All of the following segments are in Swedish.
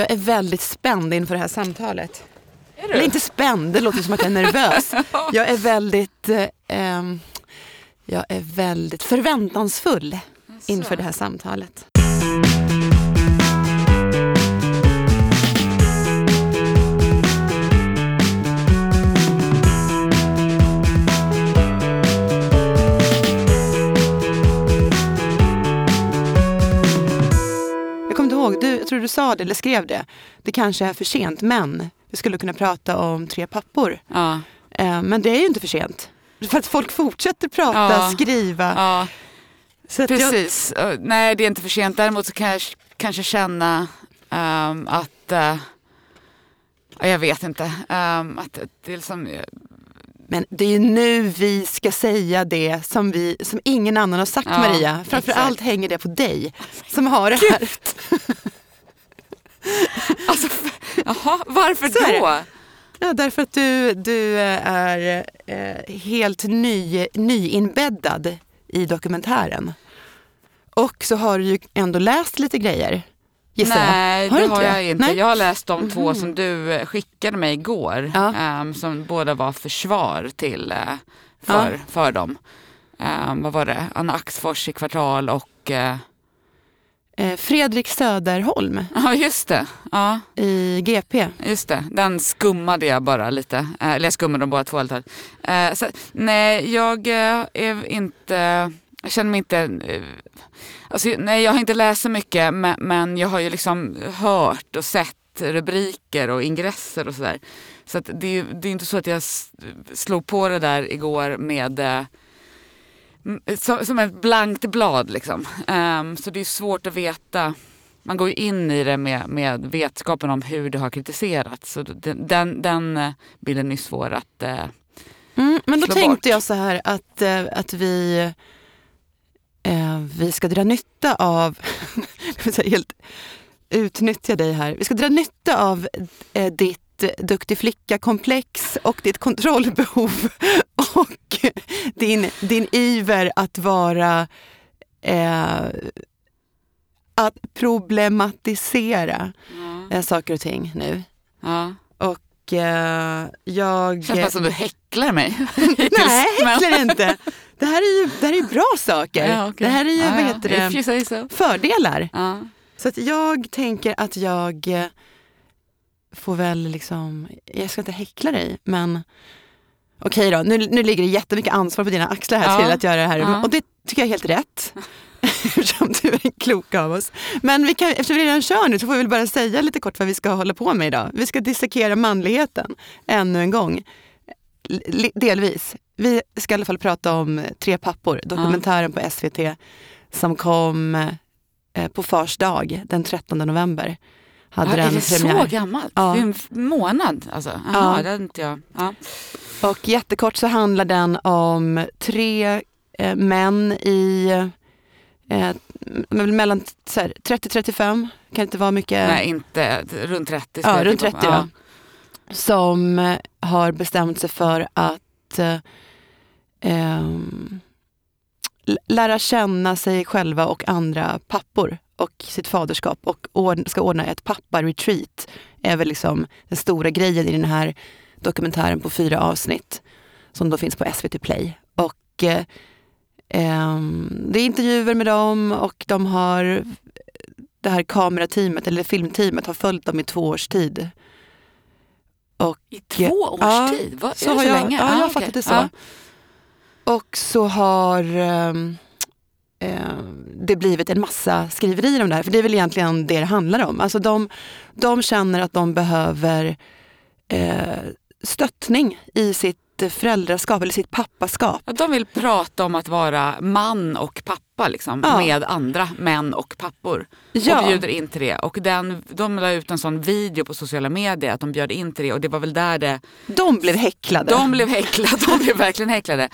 Jag är väldigt spänd inför det här samtalet. Är du? Eller inte spänd, det låter som att jag är nervös. Jag är väldigt, eh, ehm, jag är väldigt förväntansfull inför det här samtalet. Ihåg, du, jag tror du sa det eller skrev det. Det kanske är för sent men vi skulle kunna prata om tre pappor. Ja. Eh, Men det är ju inte för sent. För att folk fortsätter prata, Ja. skriva. ja, att jag, precis. Uh, Nej, det är inte för sent. Däremot så kan jag kanske känna ehm, att... eh, ja, jag vet inte. ehm, att det är liksom... men det är ju nu vi ska säga det som, vi, som ingen annan har sagt Ja, Maria. Framför exakt. allt hänger det på dig som har det här. Alltså, jaha, varför då? Ja, därför att du, du är eh, helt ny, nyinbäddad i dokumentären. Och så har du ju ändå läst lite grejer. Gissar Nej. Har det har jag inte. Nej? Jag har läst de två som du eh, skickade mig igår. Ja. ehm, som båda var försvar till eh, för, Ja. för dem. Ehm, vad var det? Anna Axfors i Kvartal och... Eh, Fredrik Söderholm Ja, just det. Ja, i GP. just det. Den skummade jag bara lite. Eller jag skummade dem båda två. Eh, så, nej, jag är inte... Jag känner mig inte... eh, Alltså, nej, jag har inte läst så mycket men, men jag har ju liksom hört och sett rubriker och ingresser och sådär. Så att det, är det är inte så att jag slog på det där igår med eh, som, ett blankt blad liksom. Ehm, så det är svårt att veta. Man går ju in i det med, med vetskapen om hur det har kritiserats. Så den, den, eh, bilden är svår att... Eh, Mm, men då tänkte bort. jag så här att, att vi, vi ska dra nytta av, jag helt utnyttja dig här, vi ska dra nytta av eh, ditt eh, duktig flicka-komplex och ditt kontrollbehov och din, din iver att vara eh, att problematisera eh, saker och ting nu. ja. Och eh, jag... Känns bara som du häcklar mig. Nej, Men- häcklar inte. Det här är ju, det här är bra saker. Ja, okej. Det här är ju Ja, vad ja. heter If det, so. fördelar. Ja. Så att jag tänker att jag eh, får väl liksom, jag ska inte häckla dig men okej då, nu, nu ligger det jättemycket ansvar på dina axlar här Ja. till att göra det här Ja. och det tycker jag är helt rätt. Eftersom du är klok av oss. Men vi kan, eftersom vi redan kör nu så får vi väl bara säga lite kort vad vi ska hålla på med idag. Vi ska dissekera manligheten ännu en gång. Delvis. Vi ska i alla fall prata om Tre pappor, dokumentären på SVT som kom eh, på Fars dag den 13 november. Hade Ja, är den det premiär. så gammalt? Ja. Det är en månad alltså? Jaha, Ja. det inte jag. Ja. Och jättekort så handlar den om tre eh, män i eh, mellan så här, 30-35, kan inte vara mycket? Nej, inte runt 30. Ja, runt tippa 30 på. Som eh, har bestämt sig för att eh, ehm, lära känna sig själva och andra pappor och sitt faderskap och ska ordna ett pappa-retreat. är väl liksom den stora grejen i den här dokumentären på fyra avsnitt som då finns på SVT Play. Och eh, eh, Det är intervjuer med dem och de har det här kamerateamet eller filmteamet har följt dem i två års tid. Och, I två års Ja, tid? Vad, så är det har så jag- länge? ja, jag har okej. fattat det så. Ja. och så har ehm, det blivit en massa skriverier om det här. För det är väl egentligen det det handlar om. Alltså de, de känner att de behöver eh, stöttning i sitt föräldraskap eller sitt pappaskap. De vill prata om att vara man och pappa liksom, Ja. med andra män och pappor. Ja. Och bjuder in till det. Och den, de la ut en sån video på sociala medier att de bjöd in till det och det var väl där det De blev häcklade. De blev häcklade, de blev verkligen häcklade.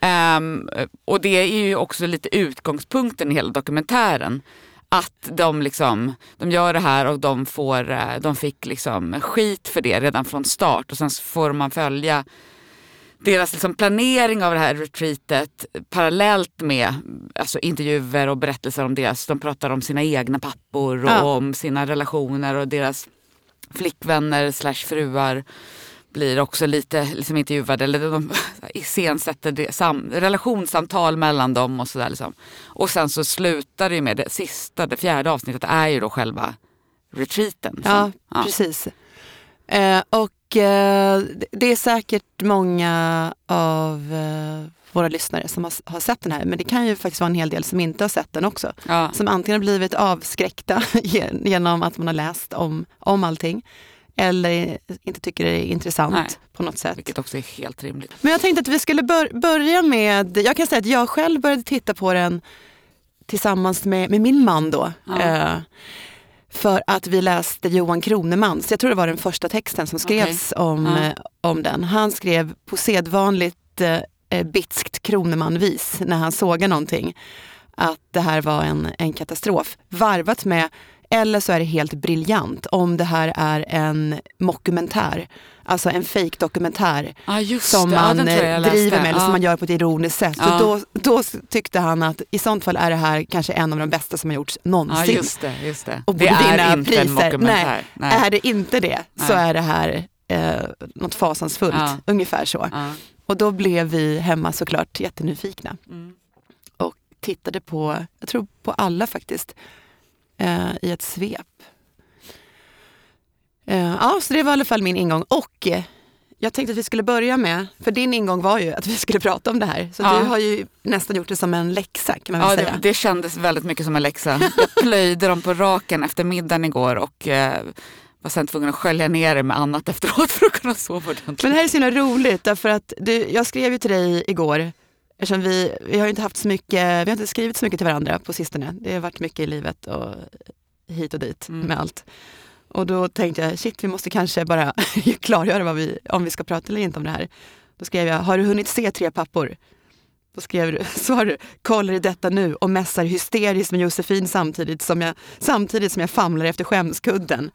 Ehm, och det är ju också lite utgångspunkten i hela dokumentären. Att de liksom, de gör det här och de, får, eh, de fick liksom skit för det redan från start och sen får man följa deras liksom planering av det här retreatet parallellt med alltså intervjuer och berättelser om deras, de pratar om sina egna pappor och Ja. om sina relationer och deras flickvänner slash fruar blir också lite liksom intervjuade eller de iscensätter det, sam, relationssamtal mellan dem och sådär. Liksom. Och sen så slutar det ju med det sista, det fjärde avsnittet är ju då själva retreaten. liksom. Ja, Ja. precis. Eh, och det- det är säkert många av eh, våra lyssnare som har, har sett den här, men det kan ju faktiskt vara en hel del som inte har sett den också. Ja. Som antingen har blivit avskräckta gen- genom att man har läst om, om allting, eller inte tycker det är intressant Nej. på något sätt. Vilket också är helt rimligt. Men jag tänkte att vi skulle bör- börja med, jag kan säga att jag själv började titta på den tillsammans med, med min man då. Ja. Eh, för att vi läste Johan Kronemans, jag tror det var den första texten som skrevs om, Ja. eh, om den. Han skrev på sedvanligt eh, eh, bitskt Kronemanvis när han sågade någonting att det här var en, en katastrof. Varvat med, eller så är det helt briljant om det här är en mockumentär, alltså en fake dokumentär Ja just som det, ja, man jag eh, driver med eller ja. som man gör på ett ironiskt sätt. Ja. Så då, då tyckte han att i sånt fall är det här kanske en av de bästa som har gjorts Ja någonsin. just det. Just det. Och det är inte en priser. mockumentär. Nej. Är det inte det så Nej. är det här eh, något fasansfullt, Ja. ungefär så. Ja. Och då blev vi hemma såklart jättenyfikna Mm. och tittade på, jag tror på alla faktiskt, eh, i ett svep. Eh, ja, så det var i alla fall min ingång. Och eh, jag tänkte att vi skulle börja med, för din ingång var ju att vi skulle prata om det här. Så Ja. du har ju nästan gjort det som en läxa kan man väl Ja, säga. det, det kändes väldigt mycket som en läxa. Jag plöjde dem på raken efter middagen igår och eh, var sen tvungen att skölja ner det med annat efteråt för att kunna sova ordentligt. Men det här är så himla roligt därför att du, jag skrev ju till dig igår, eftersom vi, vi har inte haft så mycket, vi har inte skrivit så mycket till varandra på sistone. Det har varit mycket i livet och hit och dit Mm. med allt. Och då tänkte jag, shit vi måste kanske bara klargöra vad vi, om vi ska prata eller inte om det här. Då skrev jag, har du hunnit se Tre pappor? Då skrev du, svarade du, kollar i detta nu och mässar hysteriskt med Josefin samtidigt som jag, samtidigt som jag famlar efter skämskudden.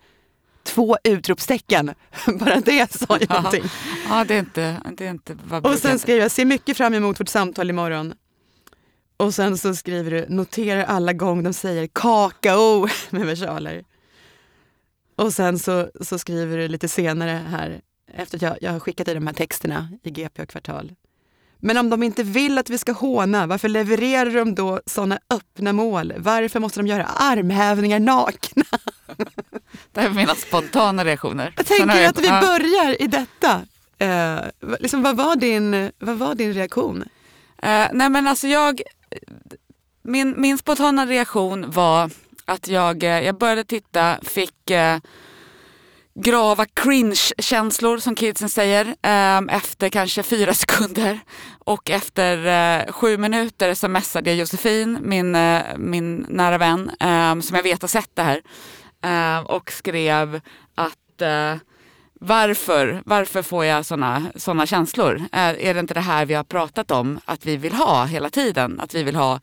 Två utropstecken, bara det sa ju Ja. någonting. Ja, det är inte, det är inte vad Och sen skrev jag, ser mycket fram emot vårt samtal imorgon. Och sen så skriver du, noterar alla gånger de säger kakao med versaler. Och sen så, så skriver du lite senare här, efter att jag, jag har skickat dig de här texterna i GP och Kvartal. Men om de inte vill att vi ska håna, varför levererar de då sådana öppna mål? Varför måste de göra armhävningar nakna? Det här är mina spontana reaktioner. Jag tänker att vi ja. börjar i detta. Eh, liksom, vad, var din, vad var din reaktion? Eh, nej men alltså jag, min, min spontana reaktion var att jag, eh, jag började titta, fick eh, grava cringe-känslor som kidsen säger eh, efter kanske fyra sekunder. Och efter eh, sju minuter så messade jag Josefin, min, eh, min nära vän, ehm, som jag vet har sett det här. Ehm, och skrev att eh, varför, varför får jag sådana såna känslor? Eh, är det inte det här vi har pratat om att vi vill ha hela tiden? Att vi vill ha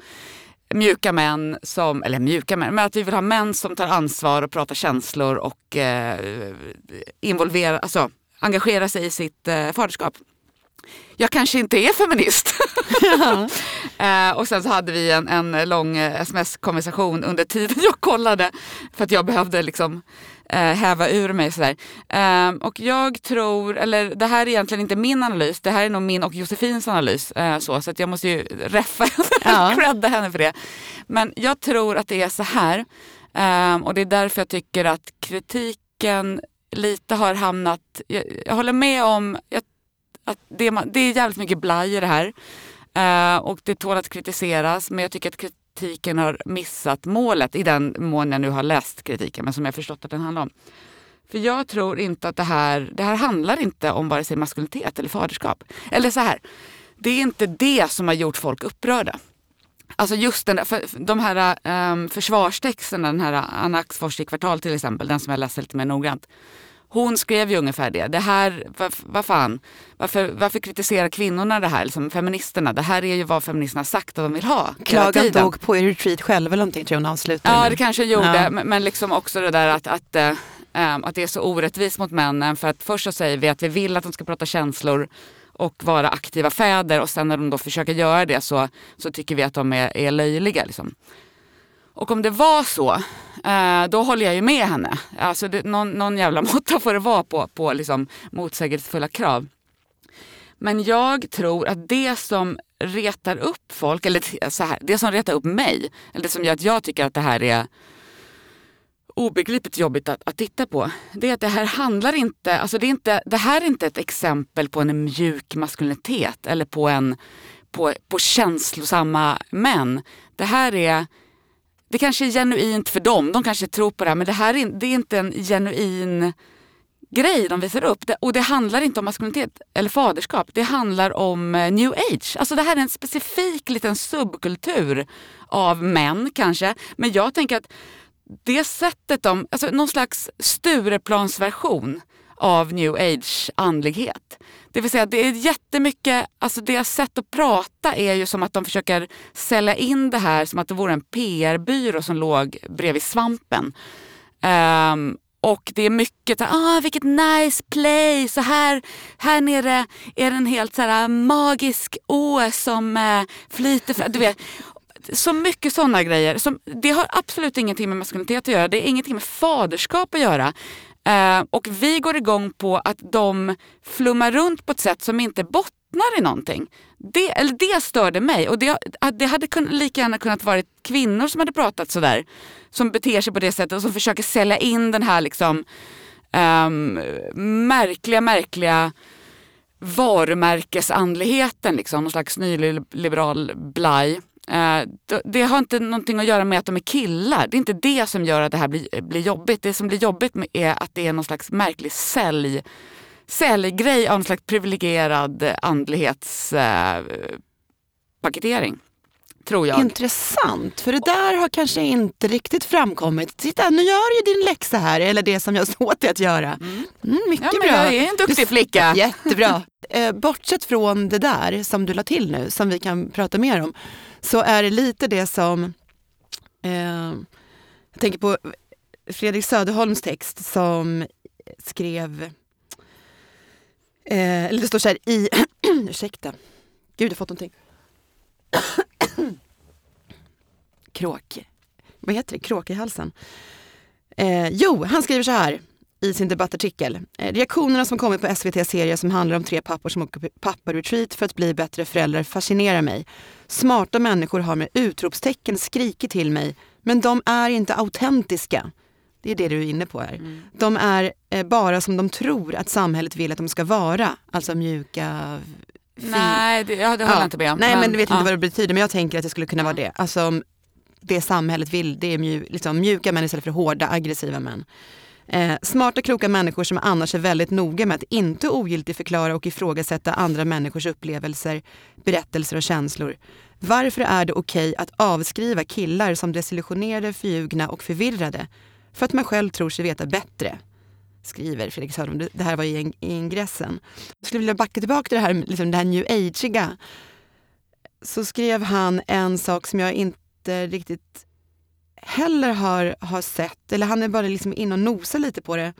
mjuka män som, eller mjuka män, men att vi vill ha män som tar ansvar och pratar känslor och eh, involverar, alltså engagerar sig i sitt eh, faderskap. Jag kanske inte är feminist. eh, och sen så hade vi en, en lång eh, sms-konversation under tiden jag kollade för att jag behövde liksom eh, häva ur mig sådär. Eh, och jag tror, eller det här är egentligen inte min analys, det här är nog min och Josefins analys. Eh, så, så att jag måste ju reffa henne, Ja. credda henne för det. Men jag tror att det är så här, eh, och det är därför jag tycker att kritiken lite har hamnat, jag, jag håller med om jag, att det, är det är jävligt mycket blaj i det här. Uh, och det tål att kritiseras men jag tycker att kritiken har missat målet i den mån jag nu har läst kritiken men som jag förstått att den handlar om. För jag tror inte att det här, det här handlar inte om vare sig maskulinitet eller faderskap. Eller så här, det är inte det som har gjort folk upprörda. Alltså just den där, för, för de här um, försvarstexterna, den här Anna Axfors i Kvartal till exempel, den som jag läste lite mer noggrant. Hon skrev ju ungefär det. Det här, vad, vad fan, varför, varför kritiserar kvinnorna det här, liksom feministerna? Det här är ju vad feministerna sagt att de vill ha. tiden. och på retreat själv eller någonting tror jag hon avslutade Ja, med. det kanske gjorde. Ja. Men, men liksom också det där att, att, ehm, att det är så orättvist mot männen. För att först så säger vi att vi vill att de ska prata känslor. och vara aktiva fäder och sen när de då försöker göra det så, så tycker vi att de är, är löjliga. Liksom. Och om det var så, eh, då håller jag ju med henne. Alltså det, någon, någon jävla måtta får det vara på, på liksom motsägelsefulla krav. Men jag tror att det som retar upp folk, eller så här, det som retar upp mig, eller det som gör att jag tycker att det här är obegripligt jobbigt att, att, titta på. Det är att det här handlar inte, alltså det, är inte, det här är inte ett exempel på en mjuk maskulinitet eller på, en, på, på känslosamma män. Det här är, det kanske är genuint för dem, de kanske tror på det här men det här är, det är inte en genuin grej de visar upp. och det handlar inte om maskulinitet eller faderskap. Det handlar om eh, new age. Alltså det här är en specifik liten subkultur av män kanske. Men jag tänker att det sättet de, alltså någon slags Stureplansversion av new age andlighet. Det vill säga det är jättemycket, alltså deras sätt att prata är ju som att de försöker sälja in det här som att det vore en PR-byrå som låg bredvid svampen. Um, och det är mycket, ah, vilket nice place så här, här nere är det en helt så här, magisk å som eh, flyter fram. Du vet, så mycket sådana grejer. Som, det har absolut ingenting med maskulinitet att göra. Det är ingenting med faderskap att göra. Eh, och vi går igång på att de flummar runt på ett sätt som inte bottnar i någonting. Det, eller det störde mig och det, det hade kun, lika gärna kunnat vara kvinnor som hade pratat sådär. Som beter sig på det sättet och som försöker sälja in den här liksom um, märkliga, märkliga varumärkesandligheten, liksom, någon slags nyliberal blaj. Uh, det har inte någonting att göra med att de är killar. Det är inte det som gör att det här blir, blir jobbigt. Det som blir jobbigt är att det är någon slags märklig sälj säljgrej av en slags privilegierad andlighetspaketering. Eh, tror jag. Intressant, för det där har kanske inte riktigt framkommit. Titta, nu gör du din läxa här, eller det som jag sa dig att göra. Mm. Mm, mycket ja, bra. Jag är en duktig flicka. Jättebra. Eh, bortsett från det där som du la till nu, som vi kan prata mer om, så är det lite det som... Eh, jag tänker på Fredrik Söderholms text som skrev Eh, eller det står så här i... ursäkta. Gud, jag har fått någonting. Kråk. Vad heter det? Kråk i halsen. Eh, jo, han skriver så här i sin debattartikel. Eh, reaktionerna som kommit på SVT-serier som handlar om tre pappor som åker på pappa-retreat för att bli bättre föräldrar fascinerar mig. Smarta människor har med utropstecken skrikit till mig, men de är inte autentiska. Det är det du är inne på här. Mm. De är eh, bara som de tror att samhället vill att de ska vara. Alltså mjuka, fin. Nej, det, ja, det håller ja. jag inte med om. Nej, men, men du vet ja. inte vad det betyder. Men jag tänker att det skulle kunna vara det. Alltså det samhället vill, det är mju, liksom, mjuka män istället för hårda, aggressiva män. Eh, smarta, kloka människor som annars är väldigt noga med att inte ogiltigförklara och ifrågasätta andra människors upplevelser, berättelser och känslor. Varför är det okej okay att avskriva killar som desillusionerade, förljugna och förvirrade? För att man själv tror sig veta bättre, skriver Fredrik Söderholm. Det här var i ingressen. Jag skulle vilja backa tillbaka till det här, liksom det här new ageiga. Så skrev han en sak som jag inte riktigt heller har, har sett, eller han är bara liksom inne och nosar lite på det.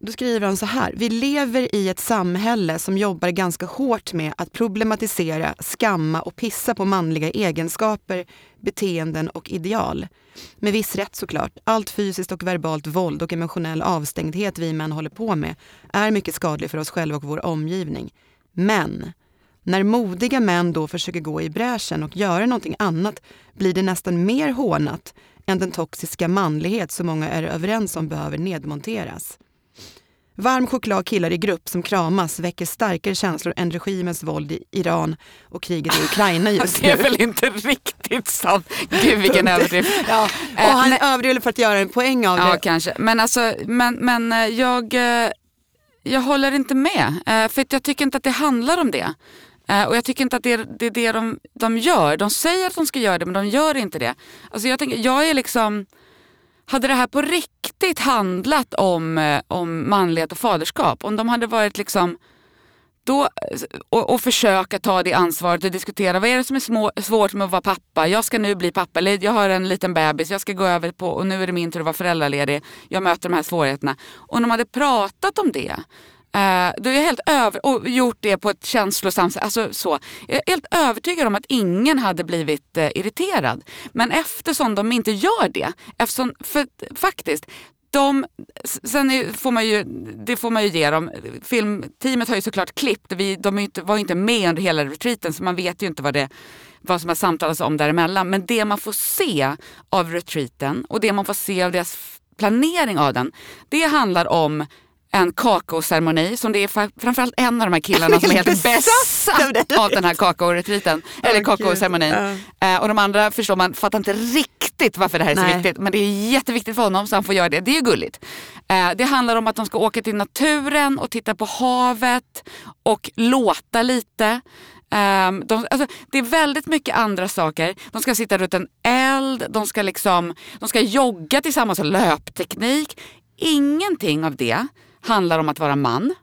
Då skriver han så här. Vi lever i ett samhälle som jobbar ganska hårt med att problematisera, skamma och pissa på manliga egenskaper, beteenden och ideal. Med viss rätt såklart. Allt fysiskt och verbalt våld och emotionell avstängdhet vi män håller på med är mycket skadlig för oss själva och vår omgivning. Men när modiga män då försöker gå i bräschen och göra någonting annat blir det nästan mer hånat än den toxiska manlighet som många är överens om behöver nedmonteras. Varm choklad killar i grupp som kramas väcker starkare känslor än regimens våld i Iran och kriget i Ukraina just nu. Det är väl inte riktigt sant. Gud vilken överdrift. ja. Och han är överdriven för att göra en poäng av ja, det. Ja kanske. Men, alltså, men, men eh, jag, eh, jag håller inte med. Eh, för jag tycker inte att det handlar om det. Eh, och jag tycker inte att det är det, är det de, de gör. De säger att de ska göra det men de gör inte det. Alltså jag, tänker, jag är liksom hade det här på riktigt handlat om, eh, om manlighet och faderskap, om de hade varit liksom då, eh, och, och försöka ta det ansvaret och diskutera vad är det som är små, svårt med att vara pappa. Jag ska nu bli pappa, eller jag har en liten bebis, jag ska gå över på och nu är det min tur att vara föräldraledig. Jag möter de här svårigheterna. Och de hade pratat om det Eh, då är jag helt över, och gjort det på ett känslosamt sätt. Alltså så. Jag är helt övertygad om att ingen hade blivit eh, irriterad. Men eftersom de inte gör det, eftersom, för faktiskt, de, sen får man ju, det får man ju ge dem. Filmteamet har ju såklart klippt. Vi, de inte, var ju inte med under hela retreaten så man vet ju inte vad, det, vad som har samtalats om däremellan. Men det man får se av retreaten och det man får se av deras planering av den, det handlar om en kakaoceremoni som det är framförallt en av de här killarna som är helt besatt av den här kakaoretriten. Eller kakaoceremonin. Uh. och de andra förstår man fattar inte riktigt varför det här är så Nej. viktigt. Men det är jätteviktigt för honom så han får göra det. Det är ju gulligt. Uh, det handlar om att de ska åka till naturen och titta på havet och låta lite. Um, de, alltså, det är väldigt mycket andra saker. De ska sitta runt en eld, de ska, liksom, de ska jogga tillsammans och löpteknik. Ingenting av det handlar om att vara man.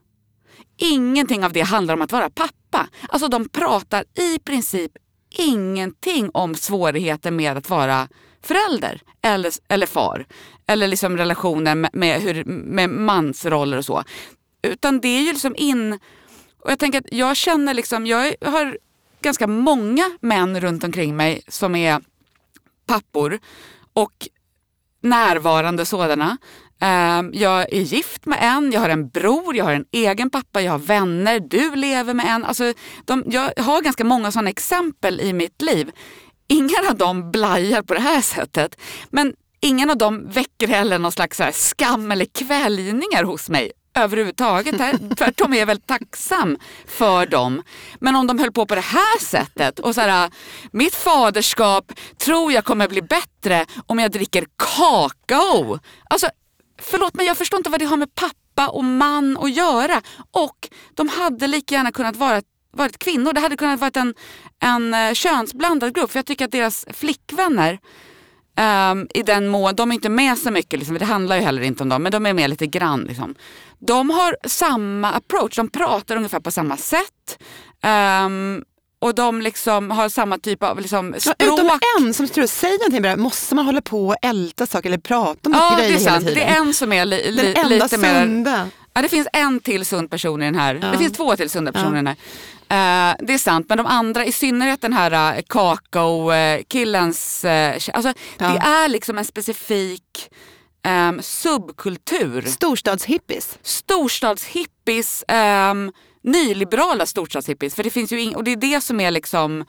Ingenting av det handlar om att vara pappa. Alltså de pratar i princip ingenting om svårigheter med att vara förälder eller, eller far. Eller liksom relationer med, med, hur, med mansroller och så. Utan det är ju liksom in... Och jag tänker att jag känner liksom, jag har ganska många män runt omkring mig som är pappor och närvarande sådana. Ehm, jag är gift med en, jag har en bror, jag har en egen pappa, jag har vänner, du lever med en. Alltså, de, jag har ganska många sådana exempel i mitt liv. Ingen av dem blajar på det här sättet. Men ingen av dem väcker heller någon slags skam eller kväljningar hos mig överhuvudtaget. Tvärtom är jag väldigt tacksam för dem. Men om de höll på på det här sättet och så här, mitt faderskap tror jag kommer bli bättre om jag dricker kakao. Alltså förlåt men jag förstår inte vad det har med pappa och man att göra. Och de hade lika gärna kunnat vara varit kvinnor. Det hade kunnat vara en, en eh, könsblandad grupp. För jag tycker att deras flickvänner um, i den mån, de är inte med så mycket, liksom, det handlar ju heller inte om dem, men de är med lite grann. Liksom. De har samma approach, de pratar ungefär på samma sätt. Um, och de liksom har samma typ av liksom språk. Utom en som tror, säger någonting bara, måste man hålla på och älta saker eller prata om ja, grejer hela tiden? Det är en som är li, li, den enda lite mer... Ja, det finns en till sund person i den här. Ja. Det finns två till sunda personer ja. i den här. Uh, det är sant, men de andra, i synnerhet den här uh, kakao-killens... Uh, alltså, ja. Det är liksom en specifik um, subkultur. Storstadshippies. Storstadshippies. Um, nyliberala storstadshippies. För det finns ju och det är det som är liksom,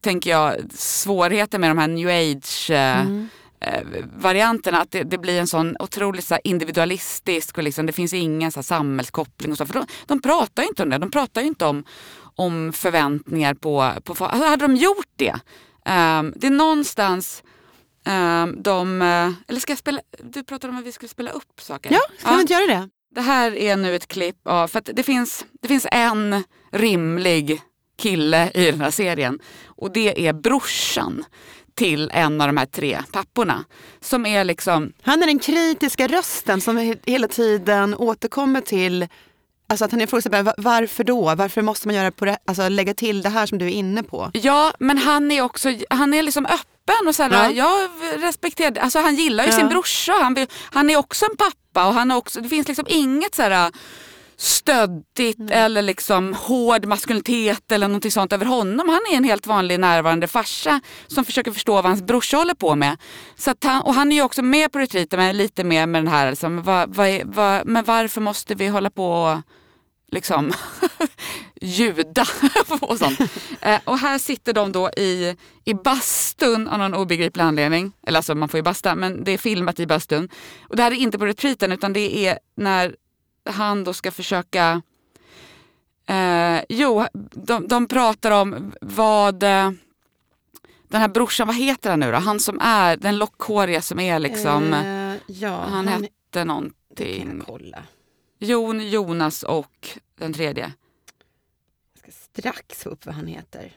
tänker jag, svårigheten med de här new age eh, mm. eh, varianterna. Att det, det, blir en sån otroligt så individualistisk och liksom, det finns ingen så samhällskoppling. Och så, för de, de pratar ju inte om det. De pratar ju inte om, om förväntningar på... på alltså, hade de gjort det? Um, det är någonstans... Um, de, uh, eller ska jag spela, du pratade om att vi skulle spela upp saker. Ja, ska ja. vi inte göra det? Det här är nu ett klipp av, för det finns, det finns en rimlig kille i den här serien och det är brorsan till en av de här tre papporna. Som är liksom... Han är den kritiska rösten som hela tiden återkommer till Alltså att han ifrågasätter varför då? Varför måste man göra på det, alltså lägga till det här som du är inne på? Ja, men han är också han är liksom öppen och så ja. jag respekterar alltså han gillar ju sin brorsa. Han, vill, han är också en pappa och han är också, det finns liksom inget så här stöddigt mm. eller liksom hård maskulinitet eller någonting sånt över honom. Han är en helt vanlig närvarande farsa som försöker förstå vad hans brorsa håller på med. Så han, och han är ju också med på retreaten men lite mer med den här, liksom, vad, vad, vad, men varför måste vi hålla på och liksom juda och sånt. Eh, och här sitter de då i, i bastun av någon obegriplig anledning. Eller alltså man får ju basta, men det är filmat i bastun. Och det här är inte på retreaten utan det är när han då ska försöka eh, jo, de, de pratar om vad eh, den här brorsan, vad heter han nu då? Han som är den lockhåriga som är liksom, eh, ja, han, han hette någonting. Det kan jag kolla. Jon, Jonas och den tredje. Jag ska strax få upp vad han heter.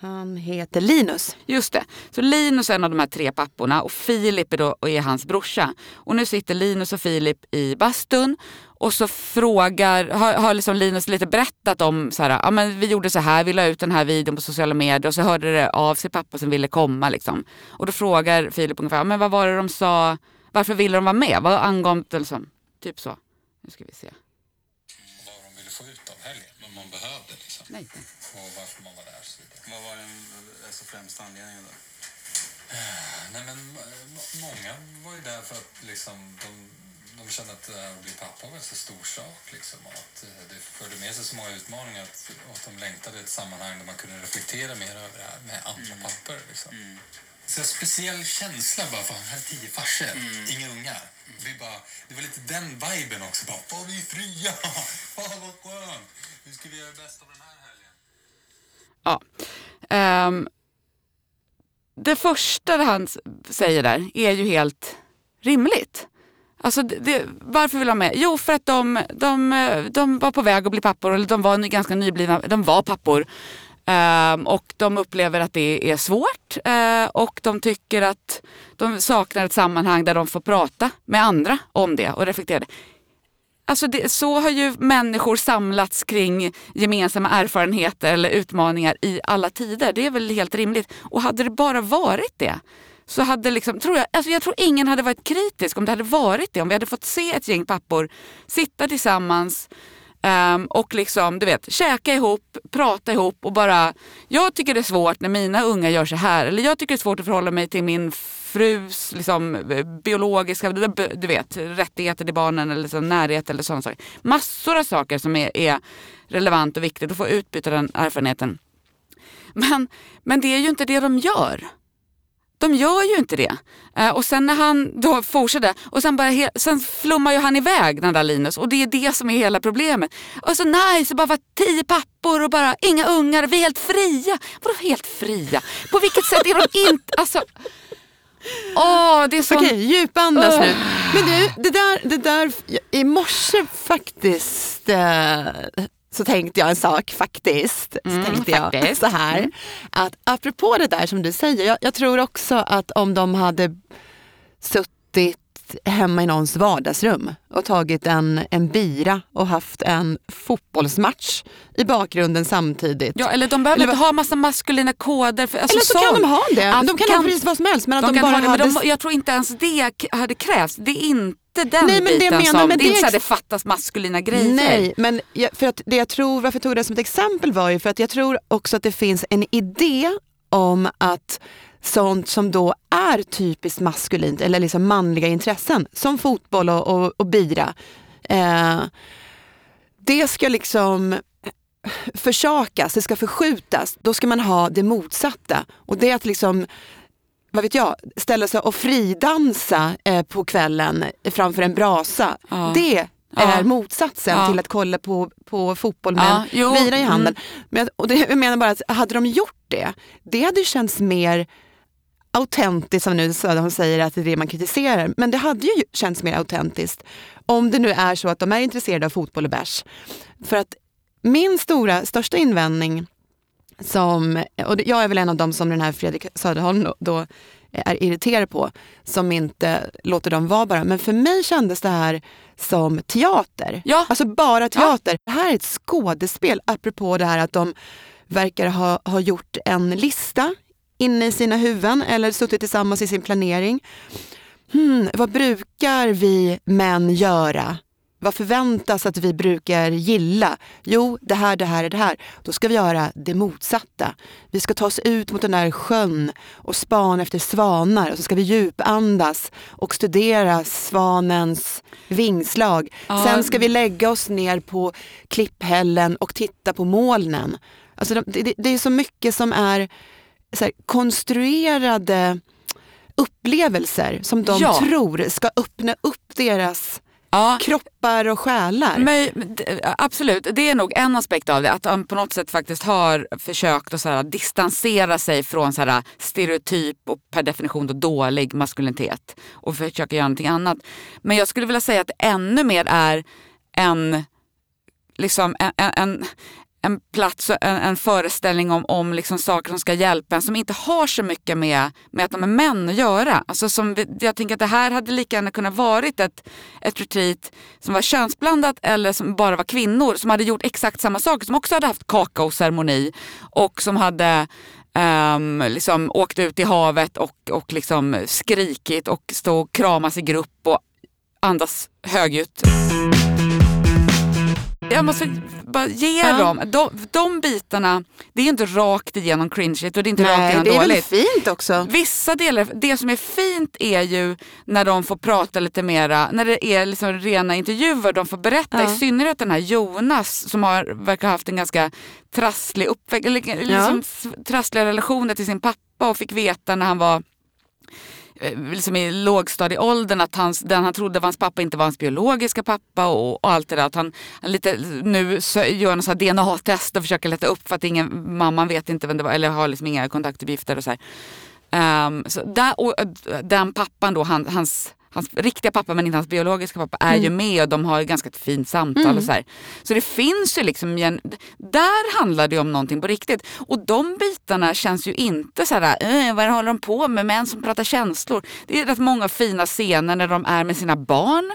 Han heter Linus. Just det. Så Linus är en av de här tre papporna och Filip är, då, är hans brorsa. Och nu sitter Linus och Filip i bastun och så frågar, har, har liksom Linus lite berättat om så här, ja men vi gjorde så här, vi la ut den här videon på sociala medier och så hörde det av sig pappa som ville komma liksom. Och då frågar Filip ungefär, men vad var det de sa, varför ville de vara med? Vad angav det liksom? Typ så. Nu ska vi se. vad de ville få ut av helgen, vad man behövde liksom. Nej. Och varför man var där så vidare. Vad var den alltså, främsta anledningen då? Nej men må- många var ju där för att liksom de, de kände att det här att bli pappa var en så stor sak liksom. Och att eh, det förde med sig så många utmaningar att, och att de längtade ett sammanhang där man kunde reflektera mer över det här med andra pappor liksom. Så en speciell känsla bara för han hade tio farsor, inga ungar. Vi bara, det var lite den viben också. Bara, Fan vi är fria! Fan vad skönt! Hur ska vi göra det bästa av den här helgen? Ja. Um, det första han säger där är ju helt rimligt. Alltså det, det, varför vill han med? Jo, för att de, de, de var på väg att bli pappor, eller de var ganska nyblivna, de var pappor. Ehm, och de upplever att det är svårt eh, och de tycker att de saknar ett sammanhang där de får prata med andra om det och reflektera. det. Alltså det, så har ju människor samlats kring gemensamma erfarenheter eller utmaningar i alla tider. Det är väl helt rimligt. Och hade det bara varit det så hade liksom, tror jag, alltså jag tror ingen hade varit kritisk om det hade varit det. Om vi hade fått se ett gäng pappor sitta tillsammans Um, och liksom, du vet, käka ihop, prata ihop och bara, jag tycker det är svårt när mina unga gör så här. Eller jag tycker det är svårt att förhålla mig till min frus liksom, biologiska du vet, rättigheter till barnen eller så, närhet eller sådana saker. Massor av saker som är, är relevant och viktigt att få utbyta den erfarenheten. Men, men det är ju inte det de gör. De gör ju inte det. Eh, och sen när han då fortsätter, och sen, bara sen flummar ju han iväg den där Linus och det är det som är hela problemet. Och så nice, bara vara tio pappor och bara inga ungar, vi är helt fria. Vadå helt fria? På vilket sätt är de inte... Alltså, åh, det är sån... Okej, djupandas nu. Men du, det där, det där, i morse faktiskt eh, så tänkte jag en sak faktiskt. Så Mm, tänkte jag faktiskt. så här, att apropå det där som du säger, jag, jag tror också att om de hade suttit hemma i någons vardagsrum och tagit en, en bira och haft en fotbollsmatch i bakgrunden samtidigt. Ja, eller de behöver Eller inte ha massa maskulina koder. För, alltså Eller så kan sånt. de ha det. Att De kan ha precis vad som helst. Men att de de, kan bara ha det, men hade... de, jag tror inte ens det hade krävts. Det är inte den Nej, men det biten jag menar som... med Det är inte det så att det fattas maskulina grejer. Nej, men jag, för att det jag tror, varför jag tog det som ett exempel var ju för att jag tror också att det finns en idé om att sånt som då är typiskt maskulint eller liksom manliga intressen som fotboll och, och, och bira. Eh, det ska liksom försakas, det ska förskjutas. Då ska man ha det motsatta. Och det är att liksom vad vet jag, ställa sig och fridansa eh, på kvällen framför en brasa. Ja. Det Ja. är motsatsen Ja. till att kolla på, på fotboll med Ja, en bira i handen. mm. Men, och det, jag menar bara att hade de gjort det, det hade känts mer autentiskt, som nu Söderholm säger att det är det man kritiserar. Men det hade ju känts mer autentiskt om det nu är så att de är intresserade av fotboll och bärs. För att min stora, största invändning som, och jag är väl en av dem som den här Fredrik Söderholm då, då är irriterad på, som inte låter dem vara bara. Men för mig kändes det här som teater. Ja. Alltså bara teater. Det här är ett skådespel, apropå det här att de verkar ha, ha gjort en lista inne i sina huvuden eller suttit tillsammans i sin planering. Hmm, vad brukar vi män göra? Vad förväntas att vi brukar gilla? Jo, det här, det här, det här. Då ska vi göra det motsatta. Vi ska ta oss ut mot den där sjön och spana efter svanar och så ska vi djupandas och studera svanens vingslag. Ja. Sen ska vi lägga oss ner på klipphällen och titta på molnen. Alltså de- det, det, är så mycket som är här, konstruerade upplevelser som de Ja. tror ska öppna upp deras Ja. kroppar och själar. Men, absolut, det är nog en aspekt av det. Att han på något sätt faktiskt har försökt att så här, distansera sig från så här, stereotyp och per definition då dålig maskulinitet. Och försöka göra någonting annat. Men jag skulle vilja säga att det ännu mer är en, liksom, en, en, en plats och en, en föreställning om, om liksom saker som ska hjälpa en som inte har så mycket med, med att de är män att göra. Alltså som vi, jag tänker att det här hade lika gärna kunnat varit ett, ett retreat som var könsblandat eller som bara var kvinnor som hade gjort exakt samma saker, som också hade haft kakaoceremoni och som hade um, liksom åkt ut i havet och, och liksom skrikit och stå och kramas i grupp och andas högljutt. Jag måste bara ge Ja. dem, de, de bitarna, det är inte rakt igenom cringeigt och det är inte rakt Nej, igenom det är dåligt. väl fint också. Vissa delar, det som är fint är ju när de får prata lite mera, när det är liksom rena intervjuer, de får berätta, Ja. i synnerhet den här Jonas som har, verkar ha haft en ganska trasslig uppväxt, liksom s- trassliga relationer till sin pappa och fick veta när han var Eh, liksom i lågstadieåldern att hans, den han trodde var hans pappa inte var hans biologiska pappa och, och allt det där. Att han, han lite, nu så gör han så DNA-test och försöker leta upp för att ingen, mamman vet inte vem det var eller har liksom inga kontaktuppgifter och så här. Ehm, så där, och, eh, den pappan då, han, hans, hans riktiga pappa men inte hans biologiska pappa är ju med och de har ganska ett fint samtal och så här. Så det finns ju liksom, en, där handlar det om någonting på riktigt. Och de bitarna känns ju inte så här, äh, vad håller de på med, män som pratar känslor. Det är rätt många fina scener när de är med sina barn.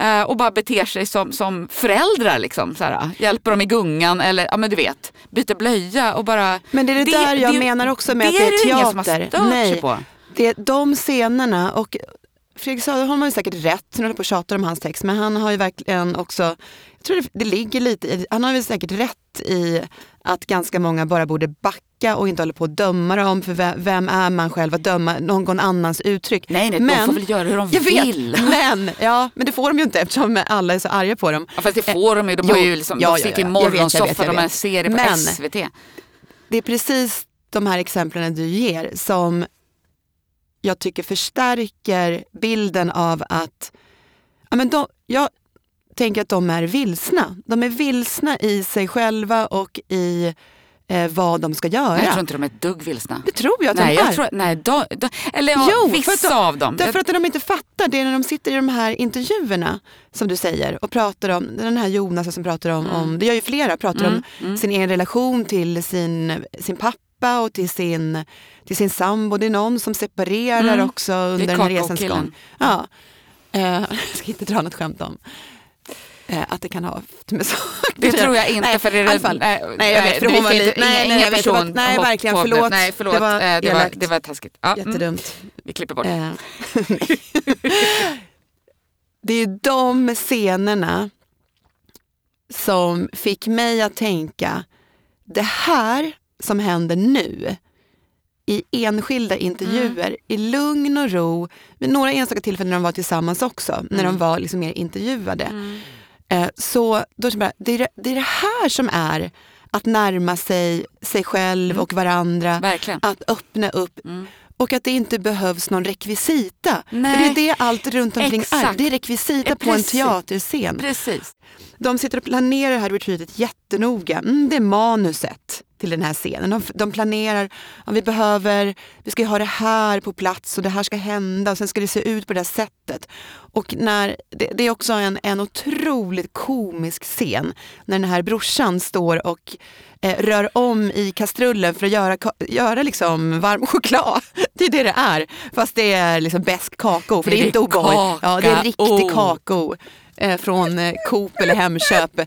eh, Och bara beter sig som, som föräldrar. Liksom, så här, hjälper dem i gungan eller ja, men du vet, byter blöja och bara... Men det är det, där jag menar också med att det är ju ingen som har teater. stört sig på. det är de scenerna och Fredrik Söderholm har ju säkert rätt, nu håller på och tjatar om hans text, men han har ju verkligen också, jag tror det, det ligger lite i, han har väl säkert rätt i att ganska många bara borde backa och inte hålla på att döma dem, för vem, vem är man själv att döma någon annans uttryck. Nej, nej, de får väl göra hur de jag vill. Vet, men, ja, men det får de ju inte eftersom alla är så arga på dem. Ja, fast det får de ju. De, Jo, har ju liksom, ja, de ja, sitter ja. i jag vet, morgonsoffa, de har en serie på Men- SVT. det är precis de här exemplen du ger som jag tycker förstärker bilden av att ja, men de, jag tänker att de är vilsna. De är vilsna i sig själva och i eh, vad de ska göra. Jag tror inte de är ett dugg vilsna. det tror jag att Nej, de är. jag tror, nej de, de, eller ja, Jo, för vissa att de- av dem. Därför att det de inte fattar, det är när de sitter i de här intervjuerna som du säger och pratar om, den här Jonas som pratar om, om det gör ju flera, pratar Mm, om sin egen relation till sin, sin pappa och till sin, till sin sambo. Det är någon som separerar Mm. också under den här resans gång. Ja. Eh, jag ska inte dra något skämt om eh, att det kan ha med saker Det tror jag inte nej, för det är i alla fall. nej, Nej, jag vet, för hon var lite- nej, ingen- nej, ingen person nej, hopp verkligen, förlåt. Nej, förlåt. Det var Eh, det, var, det var taskigt. Ja, mm, Jättedumt. vi klipper bort. Eh, det är de scenerna som fick mig att tänka, det här som händer nu i enskilda intervjuer, i lugn och ro, vid några enstaka tillfällen när de var tillsammans också, när de var liksom mer intervjuade. Eh, så då bara, det är det, är det här som är att närma sig sig själv och varandra, Verkligen. att öppna upp och att det inte behövs någon rekvisita. Nej. För det är det allt runt omkring är. Exakt. Det är rekvisita Eh, på en precis. teaterscen. Precis. De sitter och planerar det här retreatet jättenoga. Mm, det är manuset till den här scenen. De, de planerar, ja, vi behöver, vi ska ha det här på plats och det här ska hända och sen ska det se ut på det här sättet. Och när, det, det är också en, en otroligt komisk scen när den här brorsan står och eh, rör om i kastrullen för att göra, göra liksom varm choklad. Det är det det är. Fast det är liksom besk kakao. För det är, Det är inte O'boy. Ja, det är riktig kakao. kakao eh, från eh, Coop eller Hemköp.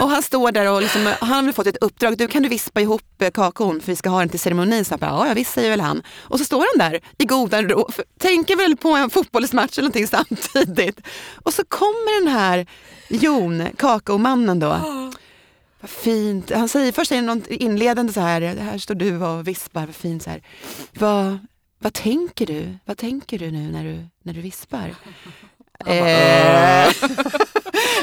Och han står där och liksom, han har fått ett uppdrag, du kan du vispa ihop kakon kakaon för vi ska ha den till ceremonin. Så bara, ja, visst säger väl han. Och så står han där i godan ro, tänker väl på en fotbollsmatch eller någonting samtidigt. Och så kommer den här Jon, kakaomannen då. Vad fint. Han säger först säger något inledande så här, här står du och vispar, vad fint så här. Vad, vad tänker du? Vad tänker du nu när du, när du vispar? Eh,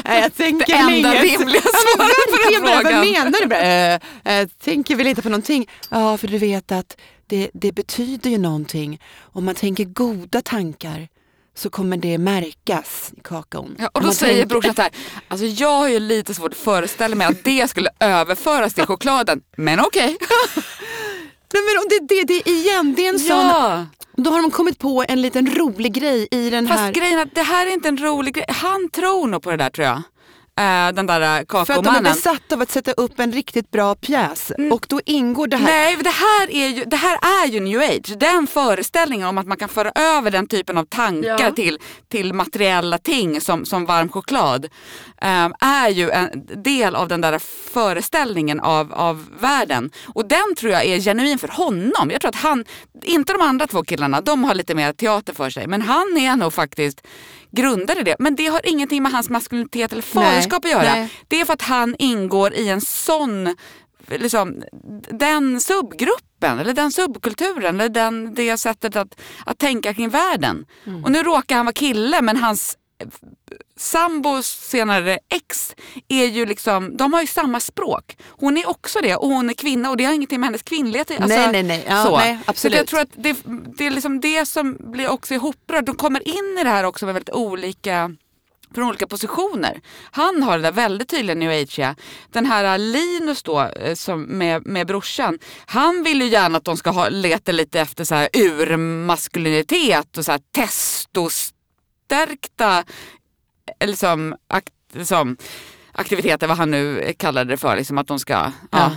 nej, jag tänker Det enda inget. rimliga svaret på den bara, frågan. Vad menar du? Bara, eh, eh, tänker väl inte på någonting. Ja, för du vet att det, det betyder ju någonting. Om man tänker goda tankar så kommer det märkas i kakaon. Ja, och då säger tänker- brorsan så här, alltså jag har ju lite svårt att föreställa mig att det skulle överföras till chokladen. Men okej. Nej, men det, det, det igen, det är en sån... Ja. Då har de kommit på en liten rolig grej i den Fast här... grejen är att det här är inte en rolig grej. Han tror nog på det där tror jag. Eh, den där eh, För att de är besatta av att sätta upp en riktigt bra pjäs. Och då ingår det här... Nej, det här, är ju, det här är ju new age. Den föreställningen om att man kan föra över den typen av tankar Ja. till, till materiella ting som, som varm choklad eh, är ju en del av den där föreställningen av, av världen. Och den tror jag är genuin för honom. Jag tror att han, inte de andra två killarna, de har lite mer teater för sig. Men han är nog faktiskt grundar i det. Men det har ingenting med hans maskulinitet eller faderskap Nej, att göra. nej. Det är för att han ingår i en sån, liksom, den subgruppen eller den subkulturen eller den, det sättet att, att tänka kring världen. Mm. Och nu råkar han vara kille men hans sambos senare ex är ju liksom, de har ju samma språk. Hon är också det och hon är kvinna och det har ingenting med hennes kvinnlighet alltså, nej, nej, nej. Ja, så. nej Så absolut. jag tror att det, det är liksom det som blir också ihoprört. De kommer in i det här också med väldigt olika från olika positioner. Han har det där väldigt tydliga new age Den här Linus då eh, som med, med brorsan. Han vill ju gärna att de ska ha, leta lite efter så här urmaskulinitet och så här testostärkta eh, liksom, akt, liksom, aktiviteter, vad han nu kallade det för. Liksom, att de ska ja. Ja.